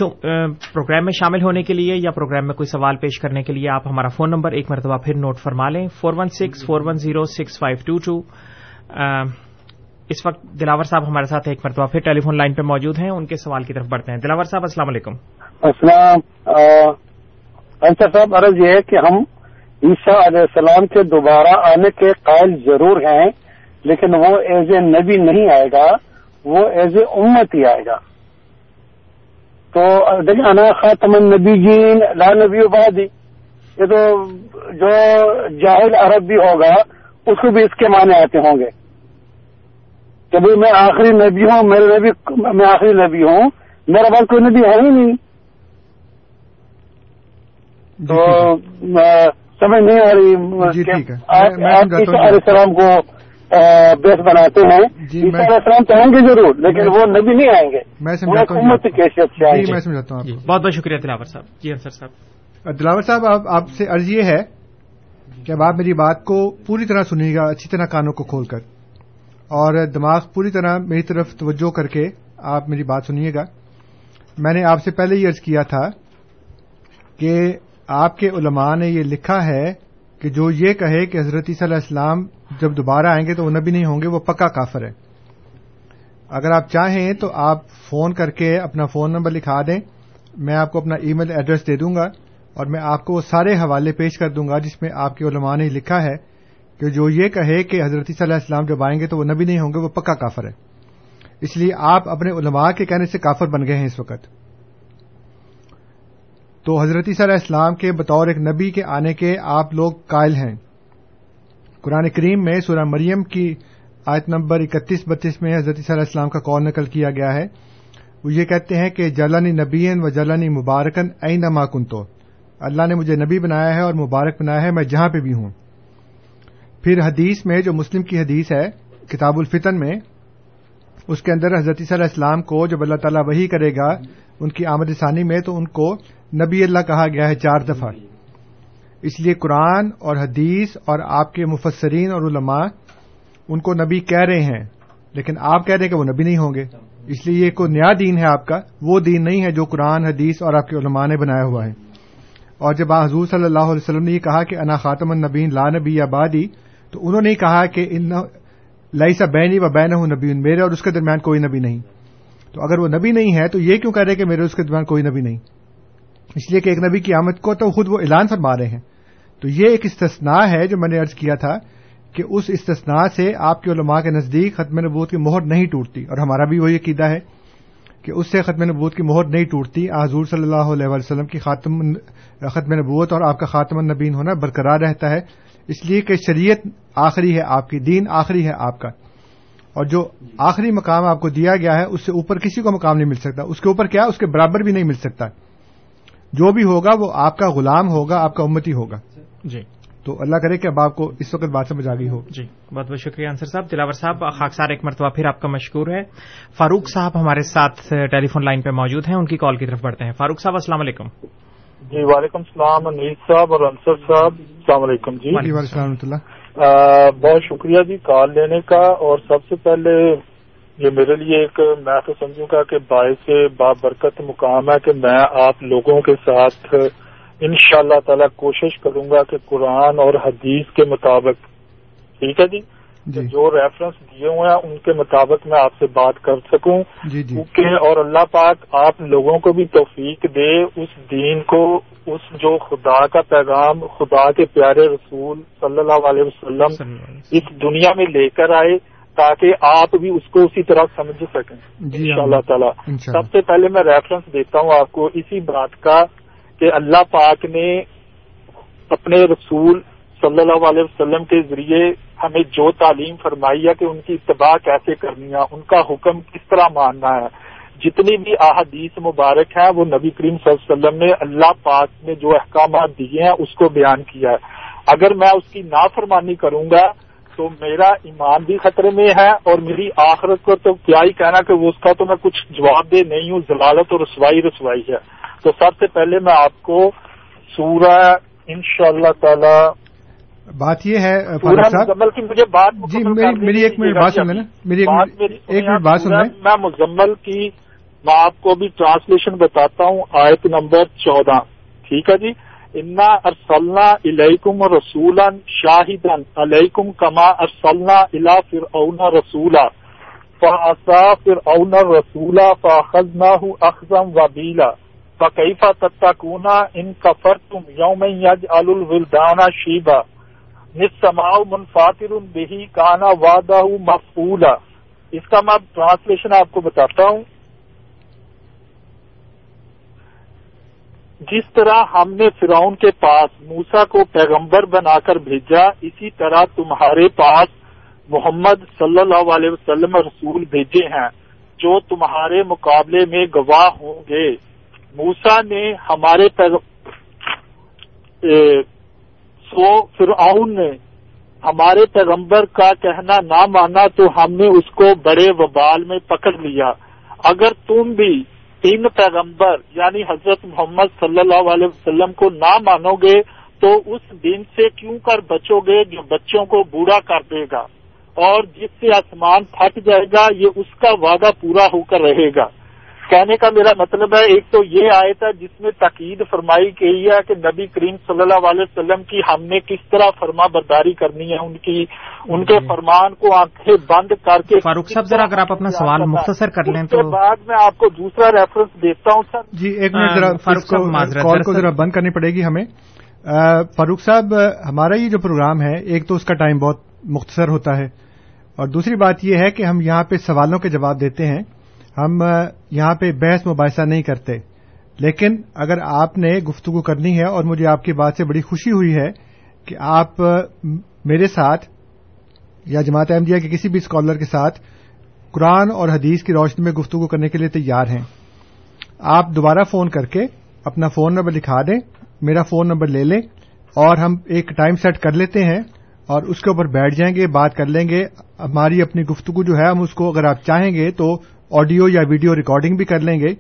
پروگرام میں شامل ہونے کے لیے یا پروگرام میں کوئی سوال پیش کرنے کے لیے آپ ہمارا فون نمبر ایک مرتبہ پھر نوٹ فرما لیں۔ Four one six, four one zero, six five two two. اس وقت دلاور صاحب ہمارے ساتھ ایک مرتبہ پھر ٹیلی فون لائن پہ موجود ہیں۔ ان کے سوال کی طرف بڑھتے ہیں۔ دلاور صاحب، السلام علیکم۔ السلام انصر صاحب، عرض یہ ہے کہ ہم عیسیٰ علیہ السلام کے دوبارہ آنے کے قائل ضرور ہیں، لیکن وہ ایز اے نبی نہیں آئے گا، وہ ایز اے امت ہی آئے گا۔ تو دیکھیں انا خاتم النبی جین لا نبی بعدی یہ تو جو جاہل عرب بھی ہوگا اس کو بھی اس کے معنی آتے ہوں گے کہ بھائی میں آخری نبی ہوں میرے نبی میں آخری نبی ہوں میرا بعد کوئی نبی ہے ہی نہیں جی، تو۔ آ، سمجھ نہیں آ رہی جی،۔ آپ۔ علیہ السلام کو بیس بناتے ہیں۔ جی، عیسیٰ علیہ السلام تو آئیں گے ضرور لیکن وہ نبی نہیں آئیں گے۔ میں سمجھاتا ہوں جی جی گے۔ میں سمجھاتا ہوں آپ جی بہت بہت شکریہ دلاور صاحب۔ جی انصر صاحب۔ دلاور صاحب اب آپ سے عرض یہ ہے کہ اب آپ میری بات کو پوری طرح سنیے گا اچھی طرح کانوں کو کھول کر۔ اور دماغ پوری طرح میری طرف توجہ کر کے آپ میری بات سنیے گا۔ میں نے آپ سے پہلے ہی عرض کیا تھا کہ آپ کے علماء نے یہ لکھا ہے کہ جو یہ کہے کہ حضرت عیسیٰ علیہ السلام جب دوبارہ آئیں گے تو وہ نبی نہیں ہوں گے، وہ پکا کافر ہے اگر آپ چاہیں تو آپ فون کر کے اپنا فون نمبر لکھا دیں، میں آپ کو اپنا ای میل ایڈریس دے دوں گا اور میں آپ کو وہ سارے حوالے پیش کر دوں گا جس میں آپ کے علماء نے لکھا ہے کہ جو یہ کہے کہ حضرت صلی اللہ علیہ السلام جب آئیں گے تو وہ نبی نہیں ہوں گے، وہ پکا کافر ہے اس لیے آپ اپنے علماء کے کہنے سے کافر بن گئے ہیں اس وقت۔ تو حضرت صلی اللہ علیہ السلام کے بطور ایک نبی کے آنے کے آپ لوگ قائل ہیں۔ قرآن کریم میں سورہ مریم کی آیت نمبر اکتیس بتیس میں حضرت صلی اللہ علیہ السلام کا قول نقل کیا گیا ہے۔ وہ یہ کہتے ہیں کہ جلانی نبین و جلانی مبارکن این ما کنتو۔ اللہ نے مجھے نبی بنایا ہے اور مبارک بنایا ہے، میں جہاں پہ بھی ہوں۔ پھر حدیث میں، جو مسلم کی حدیث ہے، کتاب الفتن میں، اس کے اندر حضرت صلی اللہ علیہ السلام کو جب اللہ تعالیٰ وہی کرے گا، ان کی آمد ثانی میں، تو ان کو نبی اللہ کہا گیا ہے چار دفعہ۔ اس لیے قرآن اور حدیث اور آپ کے مفسرین اور علماء ان کو نبی کہہ رہے ہیں، لیکن آپ کہہ رہے ہیں کہ وہ نبی نہیں ہوں گے۔ اس لیے یہ کوئی نیا دین ہے آپ کا، وہ دین نہیں ہے جو قرآن، حدیث اور آپ کے علماء نے بنایا ہوا ہے۔ اور جب حضور صلی اللہ علیہ وسلم نے یہ کہا کہ انا خاتم النبین لا نبی یا بادی تو انہوں نے کہا کہ ان بینی و بین ہوں نبی میرے اور اس کے درمیان کوئی نبی نہیں۔ تو اگر وہ نبی نہیں ہے تو یہ کیوں کہہ رہے کہ میرے اس کے درمیان کوئی نبی نہیں؟ اس لیے کہ ایک نبی کی آمد کو تو خود وہ اعلان فرما رہے ہیں۔ تو یہ ایک استثناء ہے جو میں نے ارض کیا تھا کہ اس استثناء سے آپ کے علماء کے نزدیک ختم نبوت کی مہر نہیں ٹوٹتی۔ اور ہمارا بھی وہی عقیدہ ہے کہ اس سے ختم نبوت کی مہر نہیں ٹوٹتی۔ حضور صلی اللہ علیہ وسلم کی خاتم ختم نبوت اور آپ کا خاتم النبین ہونا برقرار رہتا ہے۔ اس لیے کہ شریعت آخری ہے آپ کی، دین آخری ہے آپ کا۔ اور جو آخری مقام آپ کو دیا گیا ہے، اس سے اوپر کسی کو مقام نہیں مل سکتا۔ اس کے اوپر کیا؟ اس کے برابر بھی نہیں مل سکتا۔ جو بھی ہوگا وہ آپ کا غلام ہوگا آپ کا امتی ہوگا۔ جی۔ تو اللہ کرے کہ اب آپ کو اس وقت بات سمجھ آ گئی ہو۔ جی بہت بہت شکریہ انصر صاحب۔ دلاور صاحب خاکسار ایک مرتبہ پھر آپ کا مشکور ہے۔ فاروق صاحب ہمارے ساتھ ٹیلی فون لائن پہ موجود ہیں ان کی کال کی طرف بڑھتے ہیں۔ فاروق صاحب السلام علیکم۔ جی وعلیکم السلام انیس صاحب اور انصر صاحب۔ السلام علیکم جی۔ وعلیکم السلام اللہ۔ بہت شکریہ جی کال لینے کا۔ اور سب سے پہلے یہ میرے لیے ایک میں تو سمجھوں گا کہ باعث بابرکت مقام ہے کہ میں آپ لوگوں کے ساتھ ان شاء اللہ تعالی کوشش کروں گا کہ قرآن اور حدیث کے مطابق ٹھیک ہے جی؟ جی۔ جو ریفرنس دیے ہوئے ہیں ان کے مطابق میں آپ سے بات کر سکوں۔ جی جی۔ کیونکہ اور اللہ پاک آپ لوگوں کو بھی توفیق دے اس دین کو اس جو خدا کا پیغام خدا کے پیارے رسول صلی اللہ علیہ وسلم۔ اس دنیا میں لے کر آئے۔ تاکہ آپ بھی اس کو اسی طرح سمجھ سکیں۔ جی ان شاء اللہ تعالیٰ۔ سب سے پہلے میں ریفرنس دیتا ہوں آپ کو اسی بات کا کہ اللہ پاک نے اپنے رسول صلی اللہ علیہ وسلم کے ذریعے ہمیں جو تعلیم فرمائی ہے کہ ان کی اتباع کیسے کرنی ہے ان کا حکم کس طرح ماننا ہے۔ جتنی بھی احادیث مبارک ہیں وہ نبی کریم صلی اللہ علیہ وسلم نے اللہ پاک نے جو احکامات دیے ہیں اس کو بیان کیا ہے۔ اگر میں اس کی نافرمانی کروں گا تو میرا ایمان بھی خطرے میں ہے اور میری آخرت کو تو کیا ہی کہنا کہ اس کا تو میں کچھ جواب دہ نہیں ہوں ضلالت اور رسوائی رسوائی ہے۔ تو سب سے پہلے میں آپ کو سورہ ان شاء اللہ تعالی بات یہ ہے سورہ مزمل کی مجھے بات جی میری ایک منٹ بات سن۔ میری ایک منٹ بات سن میں مزمل کی میں آپ کو بھی ٹرانسلیشن بتاتا ہوں آیت نمبر چودہ۔ ٹھیک ہے جی؟ انا ارسلنا الیکم رسولا شاہدا علیکم کما ارسلنا الا فرعون رسولا فعصا فرعون الرسول فاخذناه اخذا وبيلا فكيف تتقون ان كفرتم يوما يجعل الولدان شيبا نسماء منفاطر به كان وعده مفعولا اس کا میں ٹرانسلیشن آپ کو بتاتا ہوں۔ جس طرح ہم نے فرعون کے پاس موسا کو پیغمبر بنا کر بھیجا، اسی طرح تمہارے پاس محمد صلی اللہ علیہ وسلم رسول بھیجے ہیں جو تمہارے مقابلے میں گواہ ہوں گے۔ موسا نے ہمارے سو فرعون نے ہمارے پیغمبر کا کہنا نہ مانا تو ہم نے اس کو بڑے وبال میں پکڑ لیا۔ اگر تم بھی تین پیغمبر یعنی حضرت محمد صلی اللہ علیہ وسلم کو نہ مانو گے تو اس دن سے کیوں کر بچو گے جو بچوں کو بوڑھا کر دے گا؟ اور جس سے آسمان پھٹ جائے گا، یہ اس کا وعدہ پورا ہو کر رہے گا۔ کہنے کا میرا مطلب ہے ایک تو یہ آئے تھا جس میں تقید فرمائی گئی ہے کہ نبی کریم صلی اللہ علیہ وسلم کی ہم نے کس طرح فرما برداری کرنی ہے ان کی ان کے فرمان کو آنکھیں بند کر کے فاروق صاحب ذرا اگر آپ اپنا سوال مختصر کر لیں تو بعد میں آپ کو دوسرا ریفرنس دیتا ہوں سر۔ جی ایک منٹ ذرا فاروق صاحب کال کو ذرا بند کرنی پڑے گی ہمیں۔ فاروق صاحب ہمارا یہ جو پروگرام ہے ایک تو اس کا ٹائم بہت مختصر ہوتا ہے۔ اور دوسری بات یہ ہے کہ ہم یہاں پہ سوالوں کے جواب دیتے ہیں۔ ہم یہاں پہ بحث مباحثہ نہیں کرتے۔ لیکن اگر آپ نے گفتگو کرنی ہے اور مجھے آپ کی بات سے بڑی خوشی ہوئی ہے کہ آپ میرے ساتھ یا جماعت احمدیہ کے کسی بھی اسکالر کے ساتھ قرآن اور حدیث کی روشنی میں گفتگو کرنے کے لیے تیار ہیں۔ آپ دوبارہ فون کر کے اپنا فون نمبر لکھا دیں، میرا فون نمبر لے لیں اور ہم ایک ٹائم سیٹ کر لیتے ہیں اور اس کے اوپر بیٹھ جائیں گے، بات کر لیں گے۔ ہماری اپنی گفتگو جو ہے، ہم اس کو اگر آپ چاہیں گے تو آڈیو یا ویڈیو ریکارڈنگ بھی کر لیں گے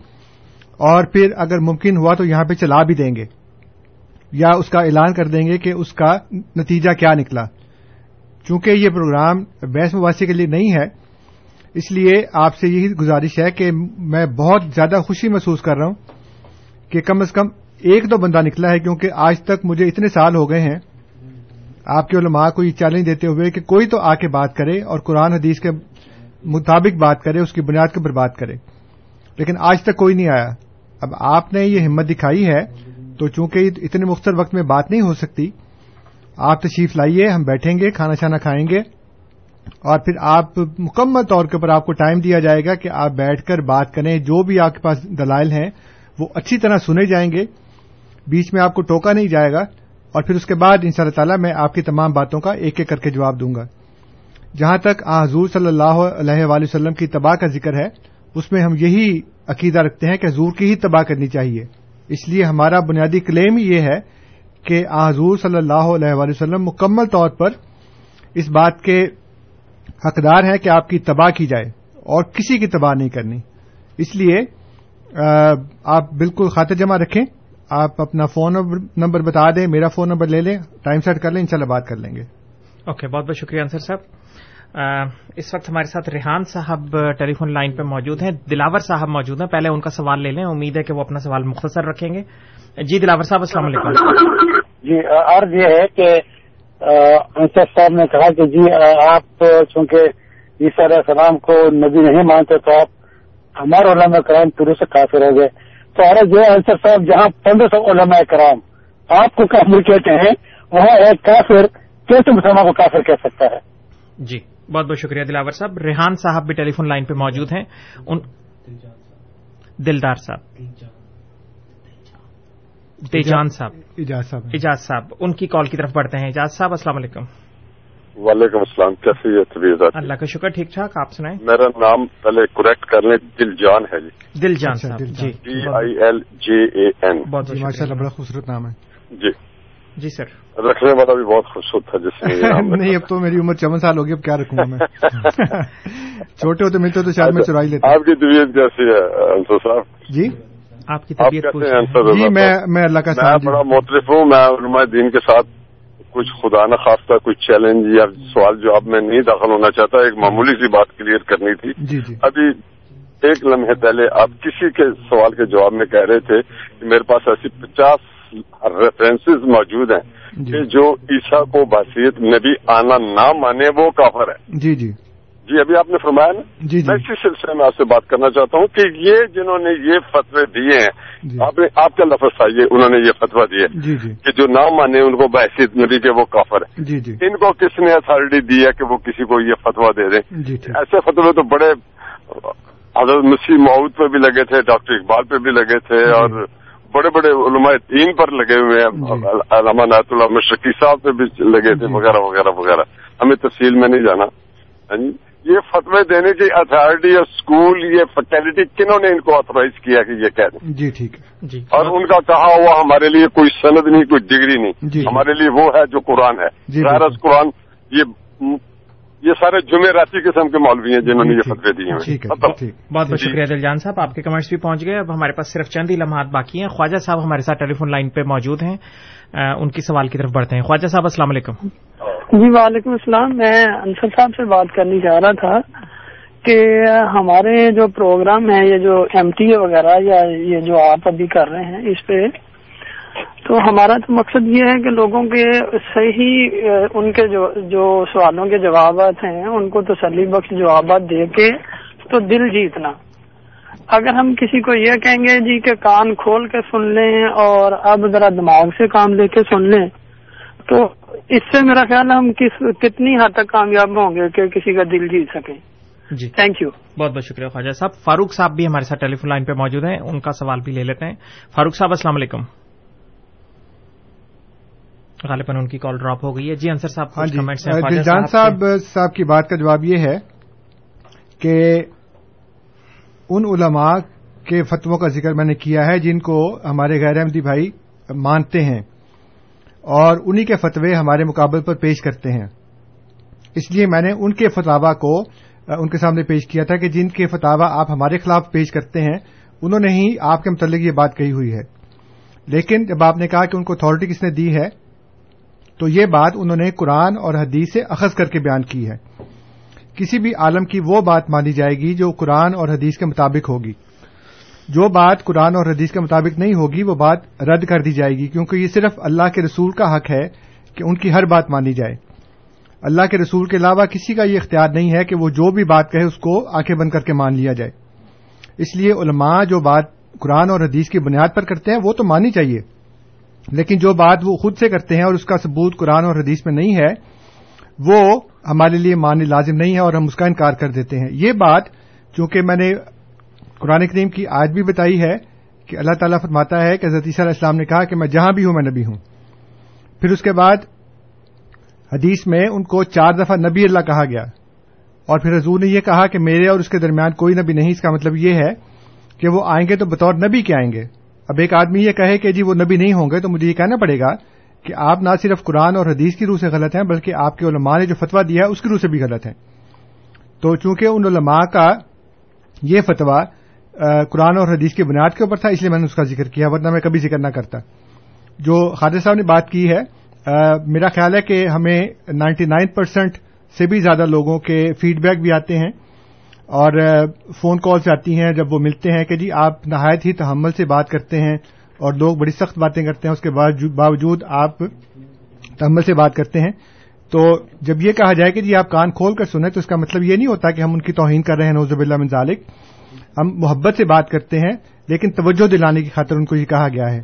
اور پھر اگر ممکن ہوا تو یہاں پہ چلا بھی دیں گے یا اس کا اعلان کر دیں گے کہ اس کا نتیجہ کیا نکلا۔ چونکہ یہ پروگرام بحث مواسی کے لیے نہیں ہے، اس لیے آپ سے یہی گزارش ہے کہ میں بہت زیادہ خوشی محسوس کر رہا ہوں کہ کم از کم ایک دو بندہ نکلا ہے، کیونکہ آج تک مجھے اتنے سال ہو گئے ہیں۔ آپ کے علماء کو یہ چیلنج دیتے ہوئے کہ کوئی تو آ کے بات کرے اور قرآن حدیث کے مطابق بات کرے، اس کی بنیاد کے اوپر بات کرے۔ لیکن آج تک کوئی نہیں آیا۔ اب آپ نے یہ ہمت دکھائی ہے تو چونکہ اتنے مختصر وقت میں بات نہیں ہو سکتی، آپ تشریف لائیے، ہم بیٹھیں گے، کھانا چھانا کھائیں گے۔ اور پھر آپ مکمل طور کے اوپر آپ کو ٹائم دیا جائے گا کہ آپ بیٹھ کر بات کریں۔ جو بھی آپ کے پاس دلائل ہیں، وہ اچھی طرح سنے جائیں گے۔ بیچ میں آپ کو ٹوکا نہیں جائے گا۔ اور پھر اس کے بعد ان شاء اللہ تعالیٰ میں آپ کی تمام باتوں کا ایک ایک کر کے جواب دوں گا۔ جہاں تک حضور صلی اللہ علیہ وآلہ وسلم کی تباہ کا ذکر ہے، اس میں ہم یہی عقیدہ رکھتے ہیں کہ حضور کی ہی تباہ کرنی چاہیے۔ اس لیے ہمارا بنیادی کلیم یہ ہے کہ حضور صلی اللہ علیہ وآلہ وسلم مکمل طور پر اس بات کے حقدار ہیں کہ آپ کی تباہ کی جائے اور کسی کی تباہ نہیں کرنی۔ اس لیے آپ بالکل خاطر جمع رکھیں۔ آپ اپنا فون نمبر بتا دیں، میرا فون نمبر لے لیں، ٹائم سیٹ کر لیں، انشاءاللہ بات کر لیں گے۔ اوکے، بہت بہت شکریہ انصر صاحب۔ اس وقت ہمارے ساتھ ریحان صاحب ٹیلی فون لائن پہ موجود ہیں۔ دلاور صاحب موجود ہیں۔ پہلے ان کا سوال لے لیں۔ امید ہے کہ وہ اپنا سوال مختصر رکھیں گے۔ جی دلاور صاحب السلام علیکم۔ جی عرض یہ ہے کہ انصر صاحب نے کہا کہ جی آپ چونکہ عیسی علیہ السلام کو نبی نہیں مانتے تو آپ ہمارے علماء کرام پورے سے کافر ہو گئے۔ تو عرض یہ انصر صاحب جہاں پندرہ سو علماء کرام آپ کو کافر کہتے ہیں وہاں ایک کافر کیسے مسلمان کو کافر کہہ سکتا ہے؟ جی۔ بہت بہت شکریہ دلاور صاحب۔ ریحان صاحب بھی ٹیلی فون لائن پہ موجود ہیں۔ ان دلدار صاحب۔ تیجان صاحب۔ اجاز صاحب ان کی کال کی طرف بڑھتے ہیں۔ اجاز صاحب السلام علیکم۔ وعلیکم السلام کیسی ہے طبیعت اللہ کا شکر ٹھیک ٹھاک آپ سنائیں۔ میرا نام پہلے کریکٹ کر لیں دل جان ہے جی۔ دل جان صاحب جی D I L J A N بہت ماشاء اللہ بڑا خوبصورت نام ہے۔ جی۔ جی سر۔ رکھنے والا بھی بہت خوبصورت تھا جس نے نہیں اب تو میری عمر چون سال ہوگی اب کیا رکھوں گا میں؟ چھوٹے ہوتے ملتے تو شاید میں چرائی لیتا آپ کی طبیعت کیسی ہے انصر صاحب؟ جی؟ آپ کی طبیعت جی میں میں اللہ کا میں بڑا مختلف ہوں میں علماء دین کے ساتھ کچھ خدا نہ خواستہ کچھ چیلنج یا سوال جواب میں نہیں داخل ہونا چاہتا ایک معمولی سی بات کلیئر کرنی تھی۔ جی جی۔ ابھی ایک لمحے پہلے آپ کسی کے سوال کے جواب میں کہہ رہے تھے کہ میرے پاس ایسی پچاس ریفرنسز موجود ہیں۔ کہ جو عیسیٰ کو بحثیت نبی آنا نہ مانے وہ کافر ہے۔ جی جی۔ جی ابھی آپ نے فرمایا نا؟ جی میں جی اسی سلسلے میں آپ سے بات کرنا چاہتا ہوں کہ یہ جنہوں نے یہ فتوے دیے ہیں جی۔ آپ نے آپ کا لفظ تھا یہ انہوں نے یہ فتویٰ دیے جی جی۔ کہ جو نہ مانے ان کو بحثیت نبی کے وہ کافر ہے جی جی۔ ان کو کس نے اتھارٹی دی ہے کہ وہ کسی کو یہ فتویٰ دے دیں؟ جی ایسے فتوے تو بڑے حضرت مسیح معود پہ بھی لگے تھے ڈاکٹر اقبال پہ بھی لگے تھے جی۔ اور بڑے بڑے علماء دین پر لگے ہوئے ہیں جی۔ علامہ نعت اللہ مشرقی صاحب پہ بھی لگے تھے جی۔ وغیرہ وغیرہ وغیرہ ہمیں تفصیل میں نہیں جانا ہاں جی۔ یہ فتوے دینے کی اتھارٹی اور اسکول یہ فیکلٹی کنہوں نے ان کو آتھورائز کیا کہ یہ کہہ دیں جی ٹھیک ہے جی اور ان کا کہا ہوا ہمارے لیے کوئی سند نہیں کوئی ڈگری نہیں۔ ہمارے لیے وہ ہے جو قرآن ہے۔ قرآن یہ یہ سارے جمعراتی قسم کے مولوی ہیں جنہوں نے یہ فتوے دیے ٹھیک ہے ہیں بہت بہت جی۔ شکریہ دل جان صاحب آپ کے کمنٹس بھی پہنچ گئے اب ہمارے پاس صرف چند ہی لمحات باقی ہیں۔ خواجہ صاحب ہمارے ساتھ ٹیلی فون لائن پہ موجود ہیں۔ ان کی سوال کی طرف بڑھتے ہیں۔ خواجہ صاحب السلام علیکم۔ جی وعلیکم السلام۔ میں انصر صاحب سے بات کرنی چاہ رہا تھا کہ ہمارے جو پروگرام ہیں یہ جو ایم ٹی اے وغیرہ یا یہ جو آپ ابھی کر رہے ہیں اس پہ تو ہمارا تو مقصد یہ ہے کہ لوگوں کے صحیح ان کے جو جو سوالوں کے جوابات ہیں ان کو تسلی بخش جوابات دے کے تو دل جیتنا۔ اگر ہم کسی کو یہ کہیں گے جی کہ کان کھول کے سن لیں اور اب ذرا دماغ سے کام لے کے سن لیں تو اس سے میرا خیال ہے ہم کس کتنی حد تک کامیاب ہوں گے کہ کسی کا دل جیت سکیں۔ جی۔ تھینک یو بہت بہت شکریہ خواجہ صاحب۔ فاروق صاحب بھی ہمارے ساتھ ٹیلی فون لائن پہ موجود ہیں ان کا سوال بھی لے لیتے ہیں۔ فاروق صاحب السلام علیکم۔ غالباً ان کی کال ڈراپ ہو گئی ہے۔ جی انصر صاحب ہاں جی کمنٹس ہیں؟ خواجہ دلجان؟ صاحب صاحب کی بات کا جواب یہ ہے کہ ان علماء کے فتووں کا ذکر میں نے کیا ہے جن کو ہمارے غیر احمدی بھائی مانتے ہیں اور انہی کے فتوے ہمارے مقابل پر پیش کرتے ہیں۔ اس لیے میں نے ان کے فتوا کو ان کے سامنے پیش کیا تھا کہ جن کے فتوا آپ ہمارے خلاف پیش کرتے ہیں انہوں نے ہی آپ کے متعلق یہ بات کہی ہوئی ہے۔ لیکن جب آپ نے کہا کہ ان کو اتھارٹی کس نے دی ہے تو یہ بات انہوں نے قرآن اور حدیث سے اخذ کر کے بیان کی ہے۔ کسی بھی عالم کی وہ بات مانی جائے گی جو قرآن اور حدیث کے مطابق ہوگی۔ جو بات قرآن اور حدیث کے مطابق نہیں ہوگی، وہ بات رد کر دی جائے گی، کیونکہ یہ صرف اللہ کے رسول کا حق ہے کہ ان کی ہر بات مانی جائے۔ اللہ کے رسول کے علاوہ کسی کا یہ اختیار نہیں ہے کہ وہ جو بھی بات کہے، اس کو آنکھیں بند کر کے مان لیا جائے۔ اس لیے علماء جو بات قرآن اور حدیث کی بنیاد پر کرتے ہیں، وہ تو مانی چاہیے۔ لیکن جو بات وہ خود سے کرتے ہیں اور اس کا ثبوت قرآن اور حدیث میں نہیں ہے، وہ ہمارے لیے ماننے لازم نہیں ہے اور ہم اس کا انکار کر دیتے ہیں۔ یہ بات چونکہ میں نے قرآن کریم کی آج بھی بتائی ہے کہ اللہ تعالیٰ فرماتا ہے کہ حضرت عیسیٰ علیہ السلام نے کہا کہ میں جہاں بھی ہوں، میں نبی ہوں۔ پھر اس کے بعد حدیث میں ان کو چار دفعہ نبی اللہ کہا گیا۔ اور پھر حضور نے یہ کہا کہ میرے اور اس کے درمیان کوئی نبی نہیں، اس کا مطلب یہ ہے کہ وہ آئیں گے تو بطور نبی کے آئیں گے۔ اب ایک آدمی یہ کہے کہ جی وہ نبی نہیں ہوں گے تو مجھے یہ کہنا پڑے گا کہ آپ نہ صرف قرآن اور حدیث کی روح سے غلط ہیں بلکہ آپ کے علماء نے جو فتویٰ دیا ہے اس کی روح سے بھی غلط ہے تو چونکہ ان علماء کا یہ فتویٰ قرآن اور حدیث کی بنیاد کے اوپر تھا، اس لیے میں نے اس کا ذکر کیا، ورنہ میں کبھی ذکر نہ کرتا۔ جو خالد صاحب نے بات کی ہے میرا خیال ہے کہ ہمیں نائنٹی نائن پرسینٹ سے بھی زیادہ لوگوں کے فیڈ بیک بھی آتے ہیں۔ اور فون کالز آتی ہیں جب وہ ملتے ہیں کہ جی آپ نہایت ہی تحمل سے بات کرتے ہیں اور لوگ بڑی سخت باتیں کرتے ہیں، اس کے باوجود آپ تحمل سے بات کرتے ہیں۔ تو جب یہ کہا جائے کہ جی آپ کان کھول کر سنیں تو اس کا مطلب یہ نہیں ہوتا کہ ہم ان کی توہین کر رہے ہیں نوزب اللہ ذالک۔ ہم محبت سے بات کرتے ہیں، لیکن توجہ دلانے کی خاطر ان کو یہ کہا گیا ہے۔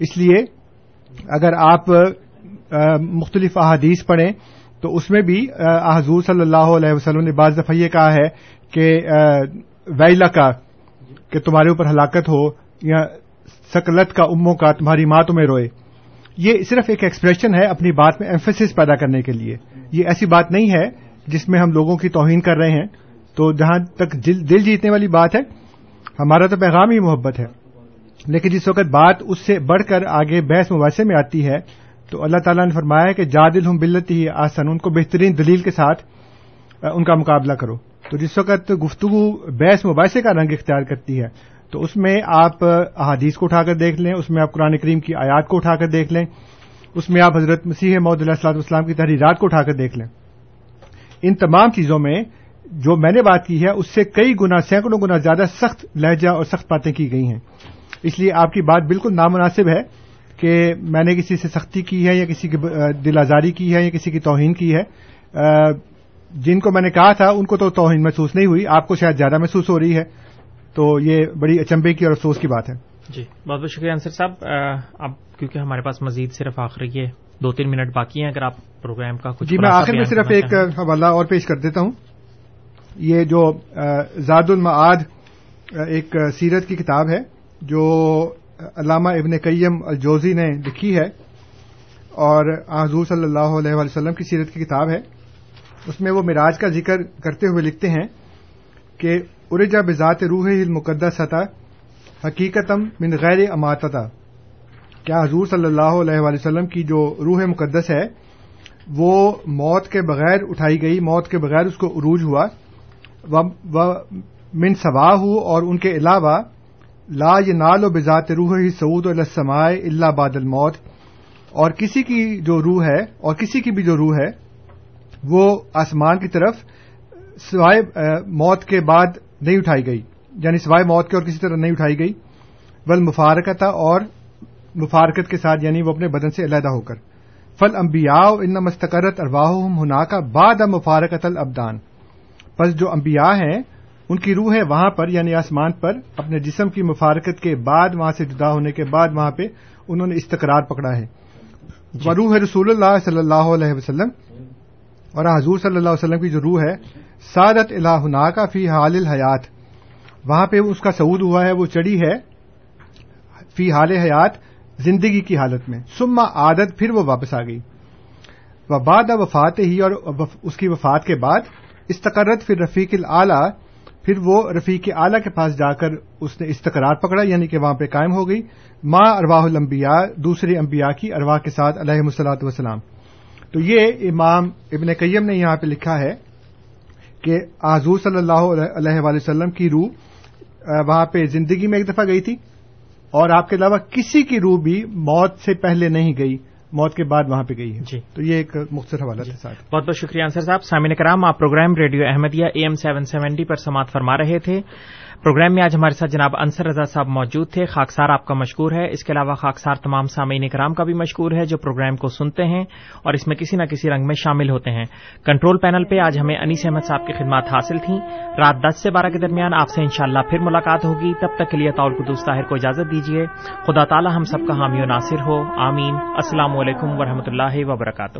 اس لیے اگر آپ مختلف احادیث پڑھیں تو اس میں بھی حضور صلی اللہ علیہ وسلم نے بعض دفعہ یہ کہا ہے کہ ویلا کا، کہ تمہارے اوپر ہلاکت ہو یا سکلت کا اموں کا تمہاری ماں تمہیں روئے۔ یہ صرف ایک ایکسپریشن ہے اپنی بات میں ایمفیس پیدا کرنے کے لیے۔ یہ ایسی بات نہیں ہے جس میں ہم لوگوں کی توہین کر رہے ہیں۔ تو جہاں تک دل جیتنے والی بات ہے، ہمارا تو پیغام ہی محبت ہے۔ لیکن جس وقت بات اس سے بڑھ کر آگے بحث مباحثے میں آتی ہے، تو اللہ تعالیٰ نے فرمایا کہ جا دل ہوں بلت ہی آسن ان کو بہترین دلیل کے ساتھ ان کا مقابلہ کرو۔ تو جس وقت گفتگو بحث مباحثے کا رنگ اختیار کرتی ہے، تو اس میں آپ احادیث کو اٹھا کر دیکھ لیں، اس میں آپ قرآن کریم کی آیات کو اٹھا کر دیکھ لیں، اس میں آپ حضرت مسیح محدود علیہ السلام والسلام کی تحریرات کو اٹھا کر دیکھ لیں۔ ان تمام چیزوں میں جو میں نے بات کی ہے، اس سے کئی گنا سینکڑوں گنا زیادہ سخت لہجہ اور سخت باتیں کی گئی ہیں۔ اس لیے آپ کی بات بالکل نامناسب ہے کہ میں نے کسی سے سختی کی ہے یا کسی کی دل آزاری کی ہے یا کسی کی توہین کی ہے۔ جن کو میں نے کہا تھا ان کو تو توہین محسوس نہیں ہوئی آپ کو شاید زیادہ محسوس ہو رہی ہے۔ تو یہ بڑی اچمبے کی اور افسوس کی بات ہے۔ جی بہت بہت شکریہ انصر صاحب۔ اب کیونکہ ہمارے پاس مزید صرف آخری یہ دو تین منٹ باقی ہیں اگر آپ پروگرام کا کچھ جی میں آخر میں صرف ایک حوالہ اور پیش کر دیتا ہوں۔ یہ جو زاد المعاد ایک سیرت کی کتاب ہے جو علامہ ابن قیم الجوزی نے لکھی ہے اور حضور صلی اللہ علیہ وسلم کی سیرت کی کتاب ہے۔ اس میں وہ مراج کا ذکر کرتے ہوئے لکھتے ہیں کہ ارجا بذات روح المقدس سطح حقیقتم من غیر اماتتا کیا حضور صلی اللہ علیہ وسلم کی جو روح مقدس ہے، وہ موت کے بغیر اٹھائی گئی، موت کے بغیر اس کو عروج ہوا۔ من سوا ہو اور ان کے علاوہ، لا ینال و بذات روح ہی سعود السمائے اللہ باد الموت۔ اور کسی کی جو روح ہے، اور کسی کی بھی جو روح ہے وہ آسمان کی طرف سوائے موت کے بعد نہیں اٹھائی گئی۔ یعنی سوائے موت کے اور کسی طرح نہیں اٹھائی گئی۔ بل مفارکت اور مفارکت کے ساتھ یعنی وہ اپنے بدن سے علیحدہ ہو کر۔ فل امبیا ان مستقرت ارواہ ہنا کا بعد مفارکت الابدان۔ پس جو انبیاء ہیں ان کی روح ہے وہاں پر یعنی آسمان پر اپنے جسم کی مفارکت کے بعد وہاں سے جدا ہونے کے بعد وہاں پہ انہوں نے استقرار پکڑا ہے۔ جی۔ روح رسول اللہ صلی اللہ علیہ وسلم اور حضور صلی اللہ علیہ وسلم کی جو روح ہے سعادت الہنا کا فی حال الحیات۔ وہاں پہ اس کا سعود ہوا ہے، وہ چڑھی ہے فی حال حیات، زندگی کی حالت میں۔ سما عادت پھر وہ واپس آ گئی۔ و بعد وفات ہی اور اس کی وفات کے بعد استقرت پھر رفیق العلی پھر وہ رفیق اعلی کے پاس جا کر اس نے استقرار پکڑا یعنی کہ وہاں پہ قائم ہو گئی۔ ماں ارواہ الانبیاء، دوسرے انبیاء کی ارواح کے ساتھ علیہ مسلاط وسلام تو یہ امام ابن قیم نے یہاں پہ لکھا ہے کہ آزور صلی اللہ علیہ وآلہ وسلم کی روح وہاں پہ زندگی میں ایک دفعہ گئی تھی اور آپ کے علاوہ کسی کی روح بھی موت سے پہلے نہیں گئی موت کے بعد وہاں پہ گئی ہے۔ جی۔ تو یہ ایک مختصر حوالہ جی۔ تھا ساتھ۔ بہت بہت شکریہ انصر صاحب۔ سامعین کرام آپ program radio Ahmadiyya A M seven seventy پر سماعت فرما رہے تھے۔ پروگرام میں آج ہمارے ساتھ جناب انصر رضا صاحب موجود تھے۔ خاکسار آپ کا مشکور ہے۔ اس کے علاوہ خاکسار تمام سامعین کرام کا بھی مشکور ہے جو پروگرام کو سنتے ہیں اور اس میں کسی نہ کسی رنگ میں شامل ہوتے ہیں۔ کنٹرول پینل پہ آج ہمیں انیس احمد صاحب کی خدمات حاصل تھیں۔ رات دس سے بارہ کے درمیان آپ سے انشاءاللہ پھر ملاقات ہوگی۔ تب تک کے لیے طول قدوس طاہر کو اجازت دیجیے۔ خدا تعالی ہم سب کا حامی و ناصر ہو۔ آمین۔ السلام علیکم ورحمۃ اللہ وبرکاتہ۔